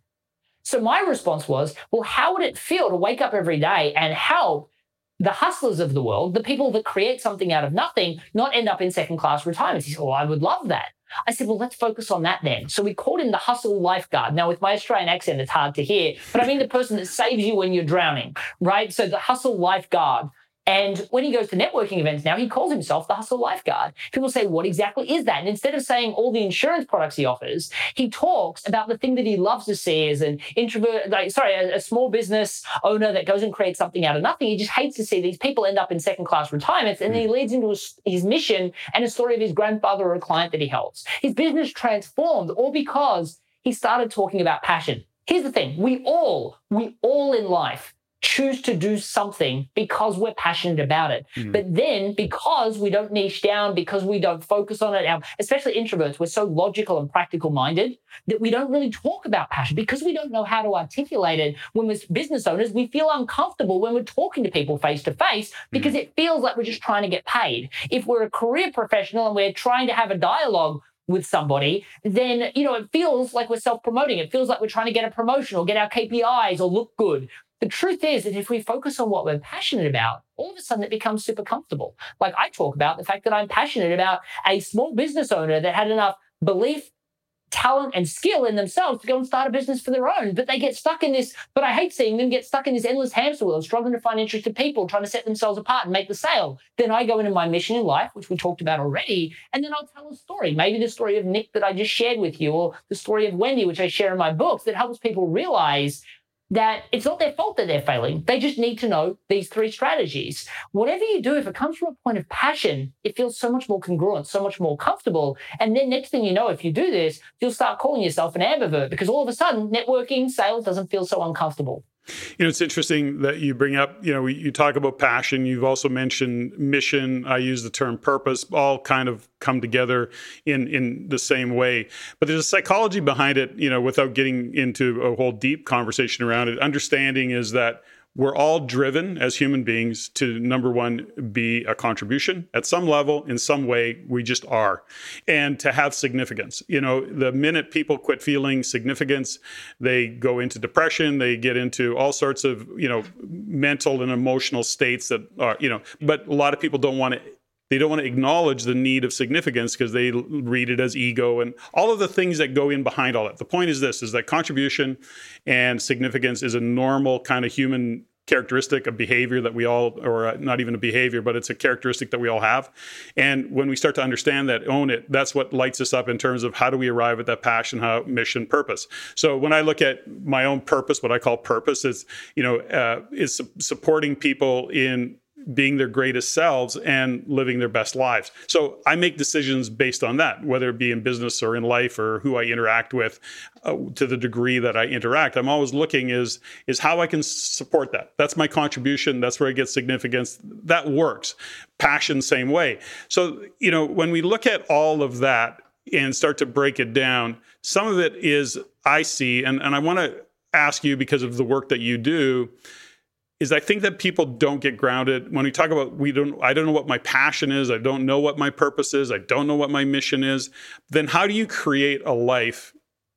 So my response was, well, how would it feel to wake up every day and help the hustlers of the world, the people that create something out of nothing, not end up in second class retirement? He said, well, I would love that. I said, well, let's focus on that then. So we called him the hustle lifeguard. Now, with my Australian accent, it's hard to hear, but I mean the person that saves you when you're drowning, right? So the hustle lifeguard and when he goes to networking events now, he calls himself the hustle lifeguard. People say, what exactly is that? And instead of saying all the insurance products he offers, he talks about the thing that he loves to see as an introvert, like, sorry, a, a small business owner that goes and creates something out of nothing. He just hates to see these people end up in second class retirements. And then he mm. leads into his mission and a story of his grandfather or a client that he helps. His business transformed all because he started talking about passion. Here's the thing. We all, we all in life choose to do something because we're passionate about it. Mm. But then because we don't niche down, because we don't focus on it, especially introverts, we're so logical and practical minded that we don't really talk about passion because we don't know how to articulate it. When we're business owners, we feel uncomfortable when we're talking to people face to face because mm. it feels like we're just trying to get paid. If we're a career professional and we're trying to have a dialogue with somebody, then you know it feels like we're self-promoting. It feels like we're trying to get a promotion or get our KPIs or look good. The truth is that if we focus on what we're passionate about, all of a sudden it becomes super comfortable. Like I talk about the fact that I'm passionate about a small business owner that had enough belief, talent, and skill in themselves to go and start a business for their own. But they get stuck in this, but I hate seeing them get stuck in this endless hamster wheel, struggling to find interested people, trying to set themselves apart and make the sale. Then I go into my mission in life, which we talked about already, and then I'll tell a story. Maybe the story of Nick that I just shared with you, or the story of Wendy, which I share in my books, that helps people realize that it's not their fault that they're failing. They just need to know these three strategies. Whatever you do, if it comes from a point of passion, it feels so much more congruent, so much more comfortable. And then next thing you know, if you do this, you'll start calling yourself an ambivert because all of a sudden networking, sales doesn't feel so uncomfortable. You know, it's interesting that you bring up, you know, you talk about passion. You've also mentioned mission. I use the term purpose, all kind of come together in, in the same way. But there's a psychology behind it, you know, without getting into a whole deep conversation around it. Understanding is that we're all driven as human beings to number one be a contribution at some level in some way we just are and to have significance. You know the minute people quit feeling significance they go into depression they get into all sorts of you know mental and emotional states that are you know but a lot of people don't want to they don't want to acknowledge the need of significance because they read it as ego and all of the things that go in behind all that. The point is this is that contribution and significance is a normal kind of human characteristic of behavior that we all or uh, not even a behavior but it's a characteristic that we all have and when we start to understand that own it that's what lights us up in terms of how do we arrive at that passion how mission purpose so when i look at my own purpose what i call purpose is you know uh, is su- supporting people in being their greatest selves and living their best lives. So I make decisions based on that, whether it be in business or in life or who I interact with uh, to the degree that I interact. I'm always looking is is how I can support that. That's my contribution, that's where I get significance. That works. Passion same way. So, you know, when we look at all of that and start to break it down, some of it is I see, and, and I want to ask you because of the work that you do, is I think that people don't get grounded when we talk about we don't I don't know what my passion is, I don't know what my purpose is, I don't know what my mission is. Then how do you create a life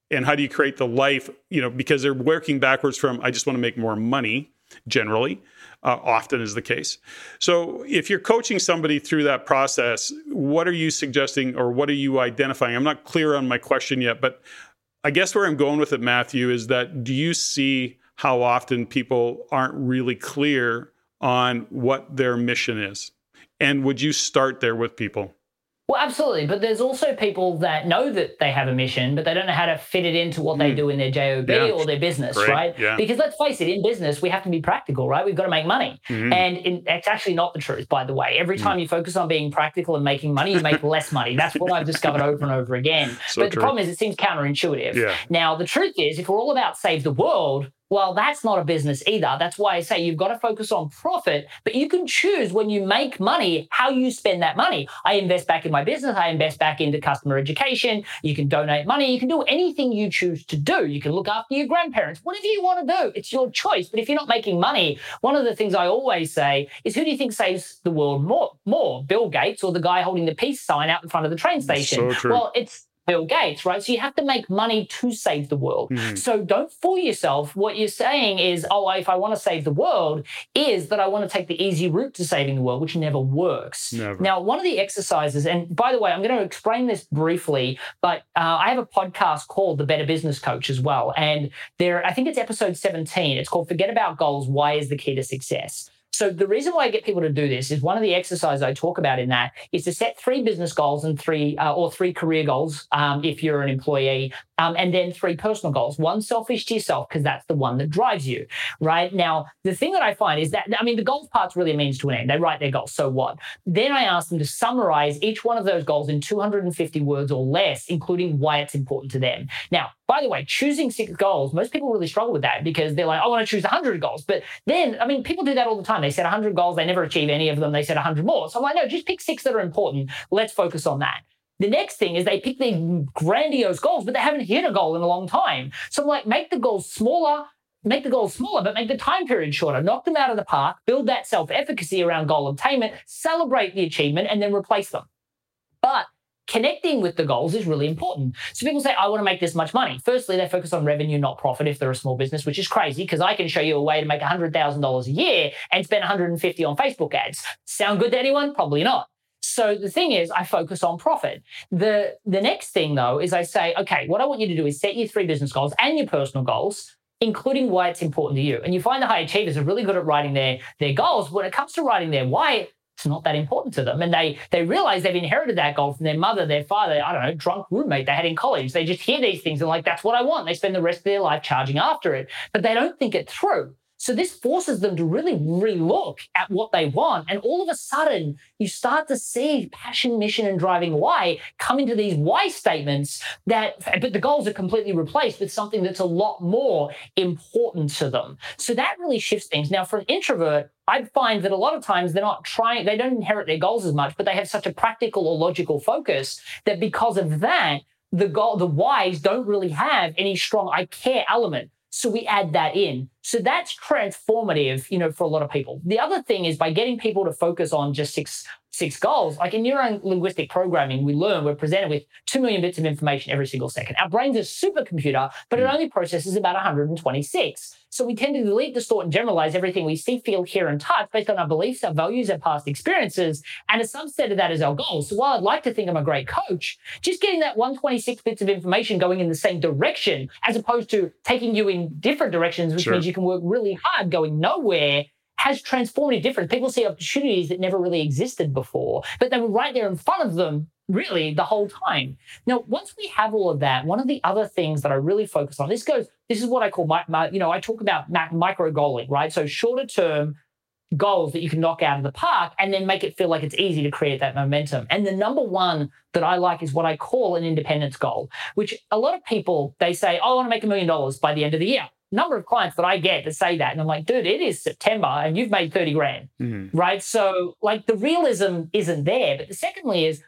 and how do you create the life, you know, because they're working backwards from I just want to make more money generally. Uh, often is the case. So, if you're coaching somebody through that process, what are you suggesting or what are you identifying? I'm not clear on my question yet, but I guess where I'm going with it, Matthew, is that do you see how often people aren't really clear on what their mission is. And would you start there with people? Well, absolutely. But there's also people that know that they have a mission, but they don't know how to fit it into what mm. they hmm. do in their JOB yeah. or their business, Great. right? Yeah. Because let's face it, in business, we have to be practical, right? We've got to make money. Mm-hmm. And in, it's actually not the truth, by the way. Every time mm. you focus on being practical and making money, you make less money. That's what I've discovered over and over again. So but true. the problem is, it seems counterintuitive. Yeah. Now, the truth is, if we're all about save the world, well, that's not a business either. That's why I say you've got to focus on profit, but you can choose when you make money how you spend that money. I invest back in my business, I invest back into customer education. You can donate money, you can do anything you choose to do. You can look after your grandparents, whatever you want to do. It's your choice. But if you're not making money, one of the things I always say is who do you think saves the world more? More Bill Gates or the guy holding the peace sign out in front of the train station? So well, it's Bill Gates, right? So you have to make money to save the world. Mm-hmm. So don't fool yourself. What you're saying is, oh, if I want to save the world, is that I want to take the easy route to saving the world, which never works. Never. Now, one of the exercises, and by the way, I'm going to explain this briefly, but uh, I have a podcast called The Better Business Coach as well. And there, I think it's episode 17. It's called Forget About Goals Why is the Key to Success? So the reason why I get people to do this is one of the exercises I talk about in that is to set three business goals and three uh, or three career goals um, if you're an employee, um, and then three personal goals. One selfish to yourself because that's the one that drives you. Right now, the thing that I find is that I mean the goals part's really a means to an end. They write their goals, so what? Then I ask them to summarize each one of those goals in 250 words or less, including why it's important to them. Now, by the way, choosing six goals, most people really struggle with that because they're like, oh, I want to choose 100 goals. But then, I mean, people do that all the time. They set 100 goals, they never achieve any of them. They set 100 more. So I'm like, no, just pick six that are important. Let's focus on that. The next thing is they pick these grandiose goals, but they haven't hit a goal in a long time. So I'm like, make the goals smaller, make the goals smaller, but make the time period shorter. Knock them out of the park, build that self efficacy around goal attainment, celebrate the achievement, and then replace them. But connecting with the goals is really important. So people say, I want to make this much money. Firstly, they focus on revenue, not profit if they're a small business, which is crazy because I can show you a way to make $100,000 a year and spend 150 on Facebook ads. Sound good to anyone? Probably not. So the thing is, I focus on profit. The, the next thing though is I say, okay, what I want you to do is set your three business goals and your personal goals including why it's important to you. And you find the high achievers are really good at writing their, their goals. When it comes to writing their why, it's not that important to them. And they they realize they've inherited that goal from their mother, their father, I don't know, drunk roommate they had in college. They just hear these things and like, that's what I want. They spend the rest of their life charging after it, but they don't think it through. So this forces them to really relook at what they want. And all of a sudden, you start to see passion, mission, and driving why come into these why statements that, but the goals are completely replaced with something that's a lot more important to them. So that really shifts things. Now, for an introvert, I find that a lot of times they're not trying, they don't inherit their goals as much, but they have such a practical or logical focus that because of that, the goal, the whys don't really have any strong I care element. So we add that in. So that's transformative, you know, for a lot of people. The other thing is by getting people to focus on just six six goals. Like in neuro linguistic programming, we learn we're presented with 2 million bits of information every single second. Our brain's a supercomputer, but it hmm. only processes about 126. So we tend to delete, distort, and generalize everything we see, feel, hear, and touch based on our beliefs, our values, our past experiences. And a subset of that is our goals. So while I'd like to think I'm a great coach, just getting that 126 bits of information going in the same direction, as opposed to taking you in different directions, which sure. means you can work really hard going nowhere has transformative difference. People see opportunities that never really existed before, but they were right there in front of them really the whole time. Now, once we have all of that, one of the other things that I really focus on, this goes, this is what I call my, my you know, I talk about micro goaling, right? So shorter term goals that you can knock out of the park and then make it feel like it's easy to create that momentum. And the number one that I like is what I call an independence goal, which a lot of people, they say, oh, I want to make a million dollars by the end of the year number of clients that I get that say that, and I'm like, dude, it is September and you've made 30 grand, mm-hmm. right? So, like, the realism isn't there. But the secondly is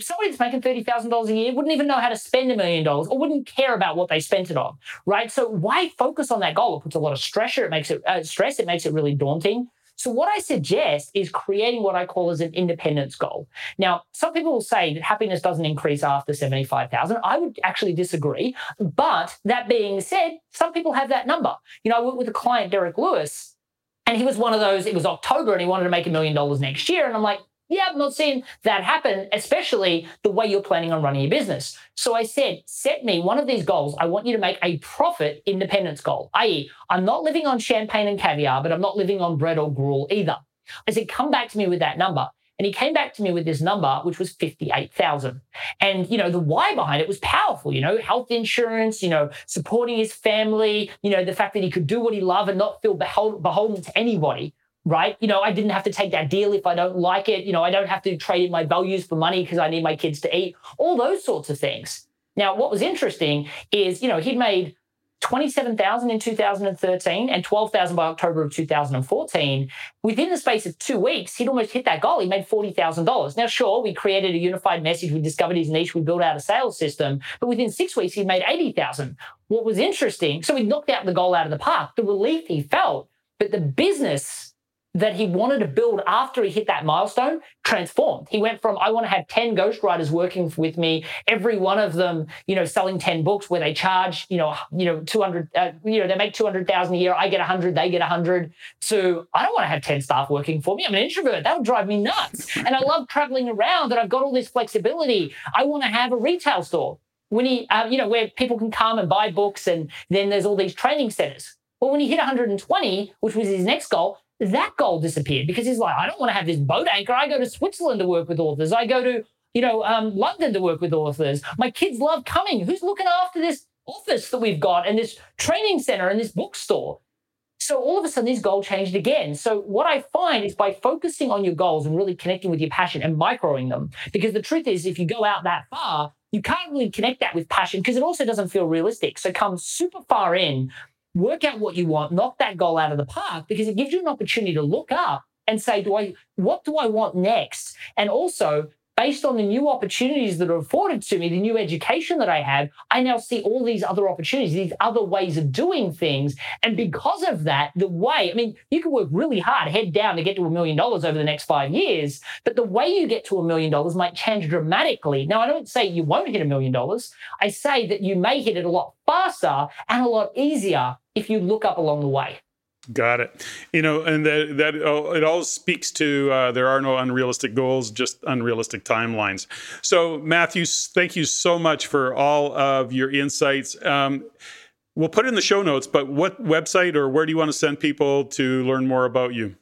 somebody that's making $30,000 a year wouldn't even know how to spend a million dollars or wouldn't care about what they spent it on, right? So why focus on that goal? It puts a lot of stressor. It makes it uh, stress. It makes it really daunting. So what I suggest is creating what I call as an independence goal. Now, some people will say that happiness doesn't increase after 75,000. I would actually disagree. But that being said, some people have that number. You know, I worked with a client, Derek Lewis, and he was one of those, it was October and he wanted to make a million dollars next year. And I'm like, yeah, I'm not seeing that happen, especially the way you're planning on running your business. So I said, set me one of these goals. I want you to make a profit independence goal, i.e., I'm not living on champagne and caviar, but I'm not living on bread or gruel either. I said, come back to me with that number. And he came back to me with this number, which was 58,000. And, you know, the why behind it was powerful, you know, health insurance, you know, supporting his family, you know, the fact that he could do what he loved and not feel beholden to anybody right? You know, I didn't have to take that deal if I don't like it. You know, I don't have to trade in my values for money because I need my kids to eat, all those sorts of things. Now, what was interesting is, you know, he'd made 27,000 in 2013 and 12,000 by October of 2014. Within the space of two weeks, he'd almost hit that goal. He made $40,000. Now, sure, we created a unified message. We discovered his niche. We built out a sales system. But within six weeks, he'd made 80,000. What was interesting, so he knocked out the goal out of the park, the relief he felt, but the business that he wanted to build after he hit that milestone transformed. He went from, I want to have 10 ghostwriters working with me, every one of them, you know, selling 10 books where they charge, you know, you know, 200, uh, you know, they make 200,000 a year. I get 100, they get 100. So I don't want to have 10 staff working for me. I'm an introvert. That would drive me nuts. And I love traveling around and I've got all this flexibility. I want to have a retail store when he, uh, you know, where people can come and buy books and then there's all these training centers. Well, when he hit 120, which was his next goal, that goal disappeared because he's like, I don't want to have this boat anchor. I go to Switzerland to work with authors. I go to, you know, um, London to work with authors. My kids love coming. Who's looking after this office that we've got and this training center and this bookstore? So all of a sudden, his goal changed again. So what I find is by focusing on your goals and really connecting with your passion and microing them, because the truth is, if you go out that far, you can't really connect that with passion because it also doesn't feel realistic. So come super far in work out what you want, knock that goal out of the park because it gives you an opportunity to look up and say, do I, what do I want next? And also based on the new opportunities that are afforded to me, the new education that I have, I now see all these other opportunities, these other ways of doing things. And because of that, the way, I mean, you can work really hard, head down to get to a million dollars over the next five years, but the way you get to a million dollars might change dramatically. Now, I don't say you won't hit a million dollars. I say that you may hit it a lot faster and a lot easier if you look up along the way. Got it. You know, and that that oh, it all speaks to uh, there are no unrealistic goals, just unrealistic timelines. So, Matthew, thank you so much for all of your insights. Um, we'll put in the show notes, but what website or where do you want to send people to learn more about you?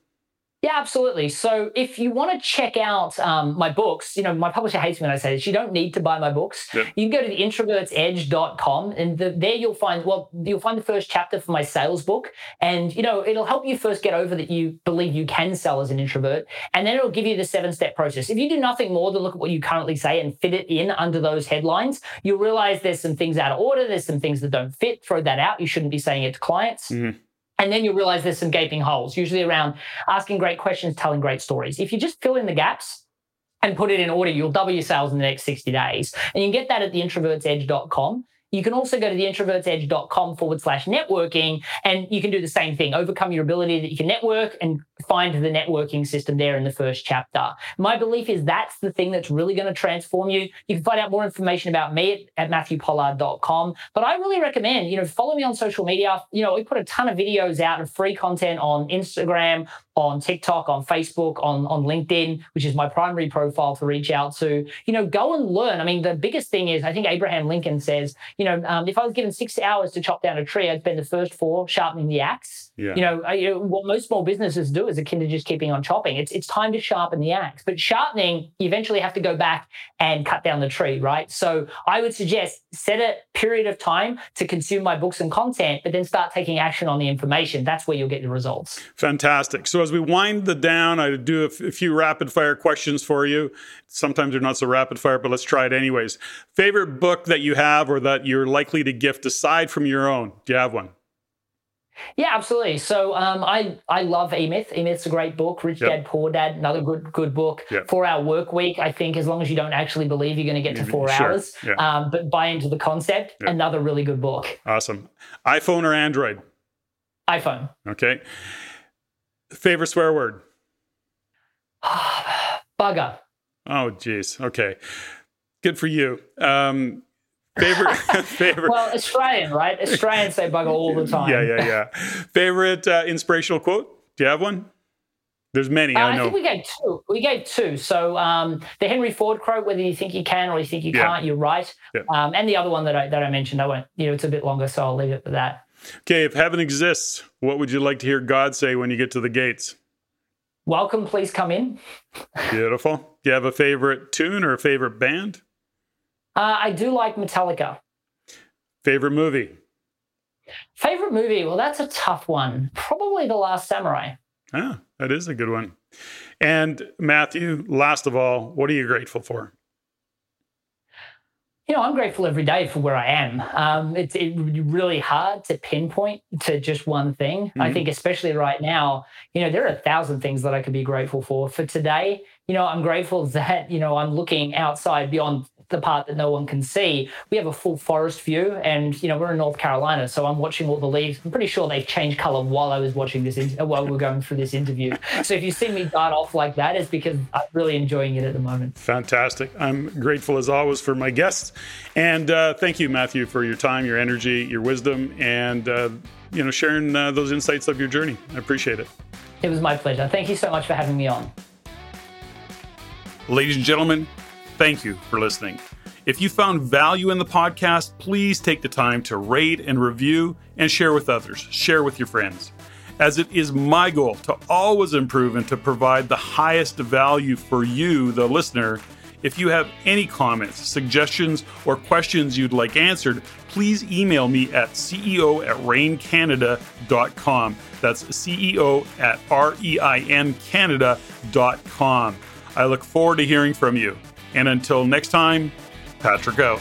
Yeah, absolutely. So if you want to check out um, my books, you know, my publisher hates me when I say this. You don't need to buy my books. Yep. You can go to the introvertsedge.com and the, there you'll find, well, you'll find the first chapter for my sales book. And, you know, it'll help you first get over that you believe you can sell as an introvert. And then it'll give you the seven step process. If you do nothing more than look at what you currently say and fit it in under those headlines, you'll realize there's some things out of order. There's some things that don't fit. Throw that out. You shouldn't be saying it to clients. Mm-hmm. And then you'll realize there's some gaping holes, usually around asking great questions, telling great stories. If you just fill in the gaps, and put it in order, you'll double your sales in the next 60 days. And you can get that at theintrovertsedge.com. You can also go to theintrovertsedge.com forward slash networking, and you can do the same thing. Overcome your ability that you can network and find the networking system there in the first chapter. My belief is that's the thing that's really going to transform you. You can find out more information about me at, at matthewpollard.com. But I really recommend, you know, follow me on social media. You know, we put a ton of videos out and free content on Instagram, on TikTok, on Facebook, on, on LinkedIn, which is my primary profile to reach out to. You know, go and learn. I mean, the biggest thing is I think Abraham Lincoln says, you know, um, if I was given six hours to chop down a tree, I'd spend the first four sharpening the axe. Yeah. You know, I, you know, what most small businesses do is akin to just keeping on chopping. It's it's time to sharpen the axe. But sharpening, you eventually have to go back and cut down the tree, right? So I would suggest set a period of time to consume my books and content, but then start taking action on the information. That's where you'll get the results. Fantastic. So as we wind the down, I do a, f- a few rapid fire questions for you. Sometimes they're not so rapid fire, but let's try it anyways. Favorite book that you have or that you're likely to gift aside from your own? Do you have one? Yeah, absolutely. So um, I I love E Myth. Myth's a great book. Rich Yep. Dad Poor Dad, another good good book. Yep. Four Hour Work Week. I think as long as you don't actually believe you're going to get to four sure. hours, Yeah. um, but buy into the concept. Yep. Another really good book. Awesome. iPhone or Android? iPhone. Okay. Favorite swear word? Bugger. Oh, geez. Okay. Good for you. Um, favorite, favorite. Well, Australian, right? Australians say bugger all the time. Yeah, yeah, yeah. favorite uh, inspirational quote? Do you have one? There's many. Uh, I I think we gave two. We gave two. So um, the Henry Ford quote, whether you think you can or you think you Yeah. can't, you're right. Yeah. Um, and the other one that I that I mentioned, I won't. You know, it's a bit longer, so I'll leave it for that. okay. If heaven exists, what would you like to hear God say when you get to the gates? Welcome, please come in. Beautiful. Do you have a favorite tune or a favorite band? Uh, I do like Metallica. Favorite movie? Favorite movie? Well, that's a tough one. Probably The Last Samurai. Ah, that is a good one. And Matthew, last of all, what are you grateful for? You know, I'm grateful every day for where I am. Um, it's it, really hard to pinpoint to just one thing. I Mhm. think, especially right now, you know, there are a thousand things that I could be grateful for. For today, you know, I'm grateful that, you know, I'm looking outside beyond the part that no one can see. We have a full forest view and, you know, we're in North Carolina. So I'm watching all the leaves. I'm pretty sure they've changed color while I was watching this, in- while we're going through this interview. So if you see me dart off like that, it's because I'm really enjoying it at the moment. Fantastic. I'm grateful as always for my guests. And uh, thank you, Matthew, for your time, your energy, your wisdom, and uh, you know sharing uh, those insights of your journey. I appreciate it. It was my pleasure. Thank you so much for having me on. Ladies and gentlemen, thank you for listening. If you found value in the podcast, please take the time to rate and review and share with others. Share with your friends. As it is my goal to always improve and to provide the highest value for you, the listener. If you have any comments, suggestions, or questions you'd like answered, please email me at ceo at reincanada.com. That's ceo at r e i n canada.com. I look forward to hearing from you. And until next time, Patrick out.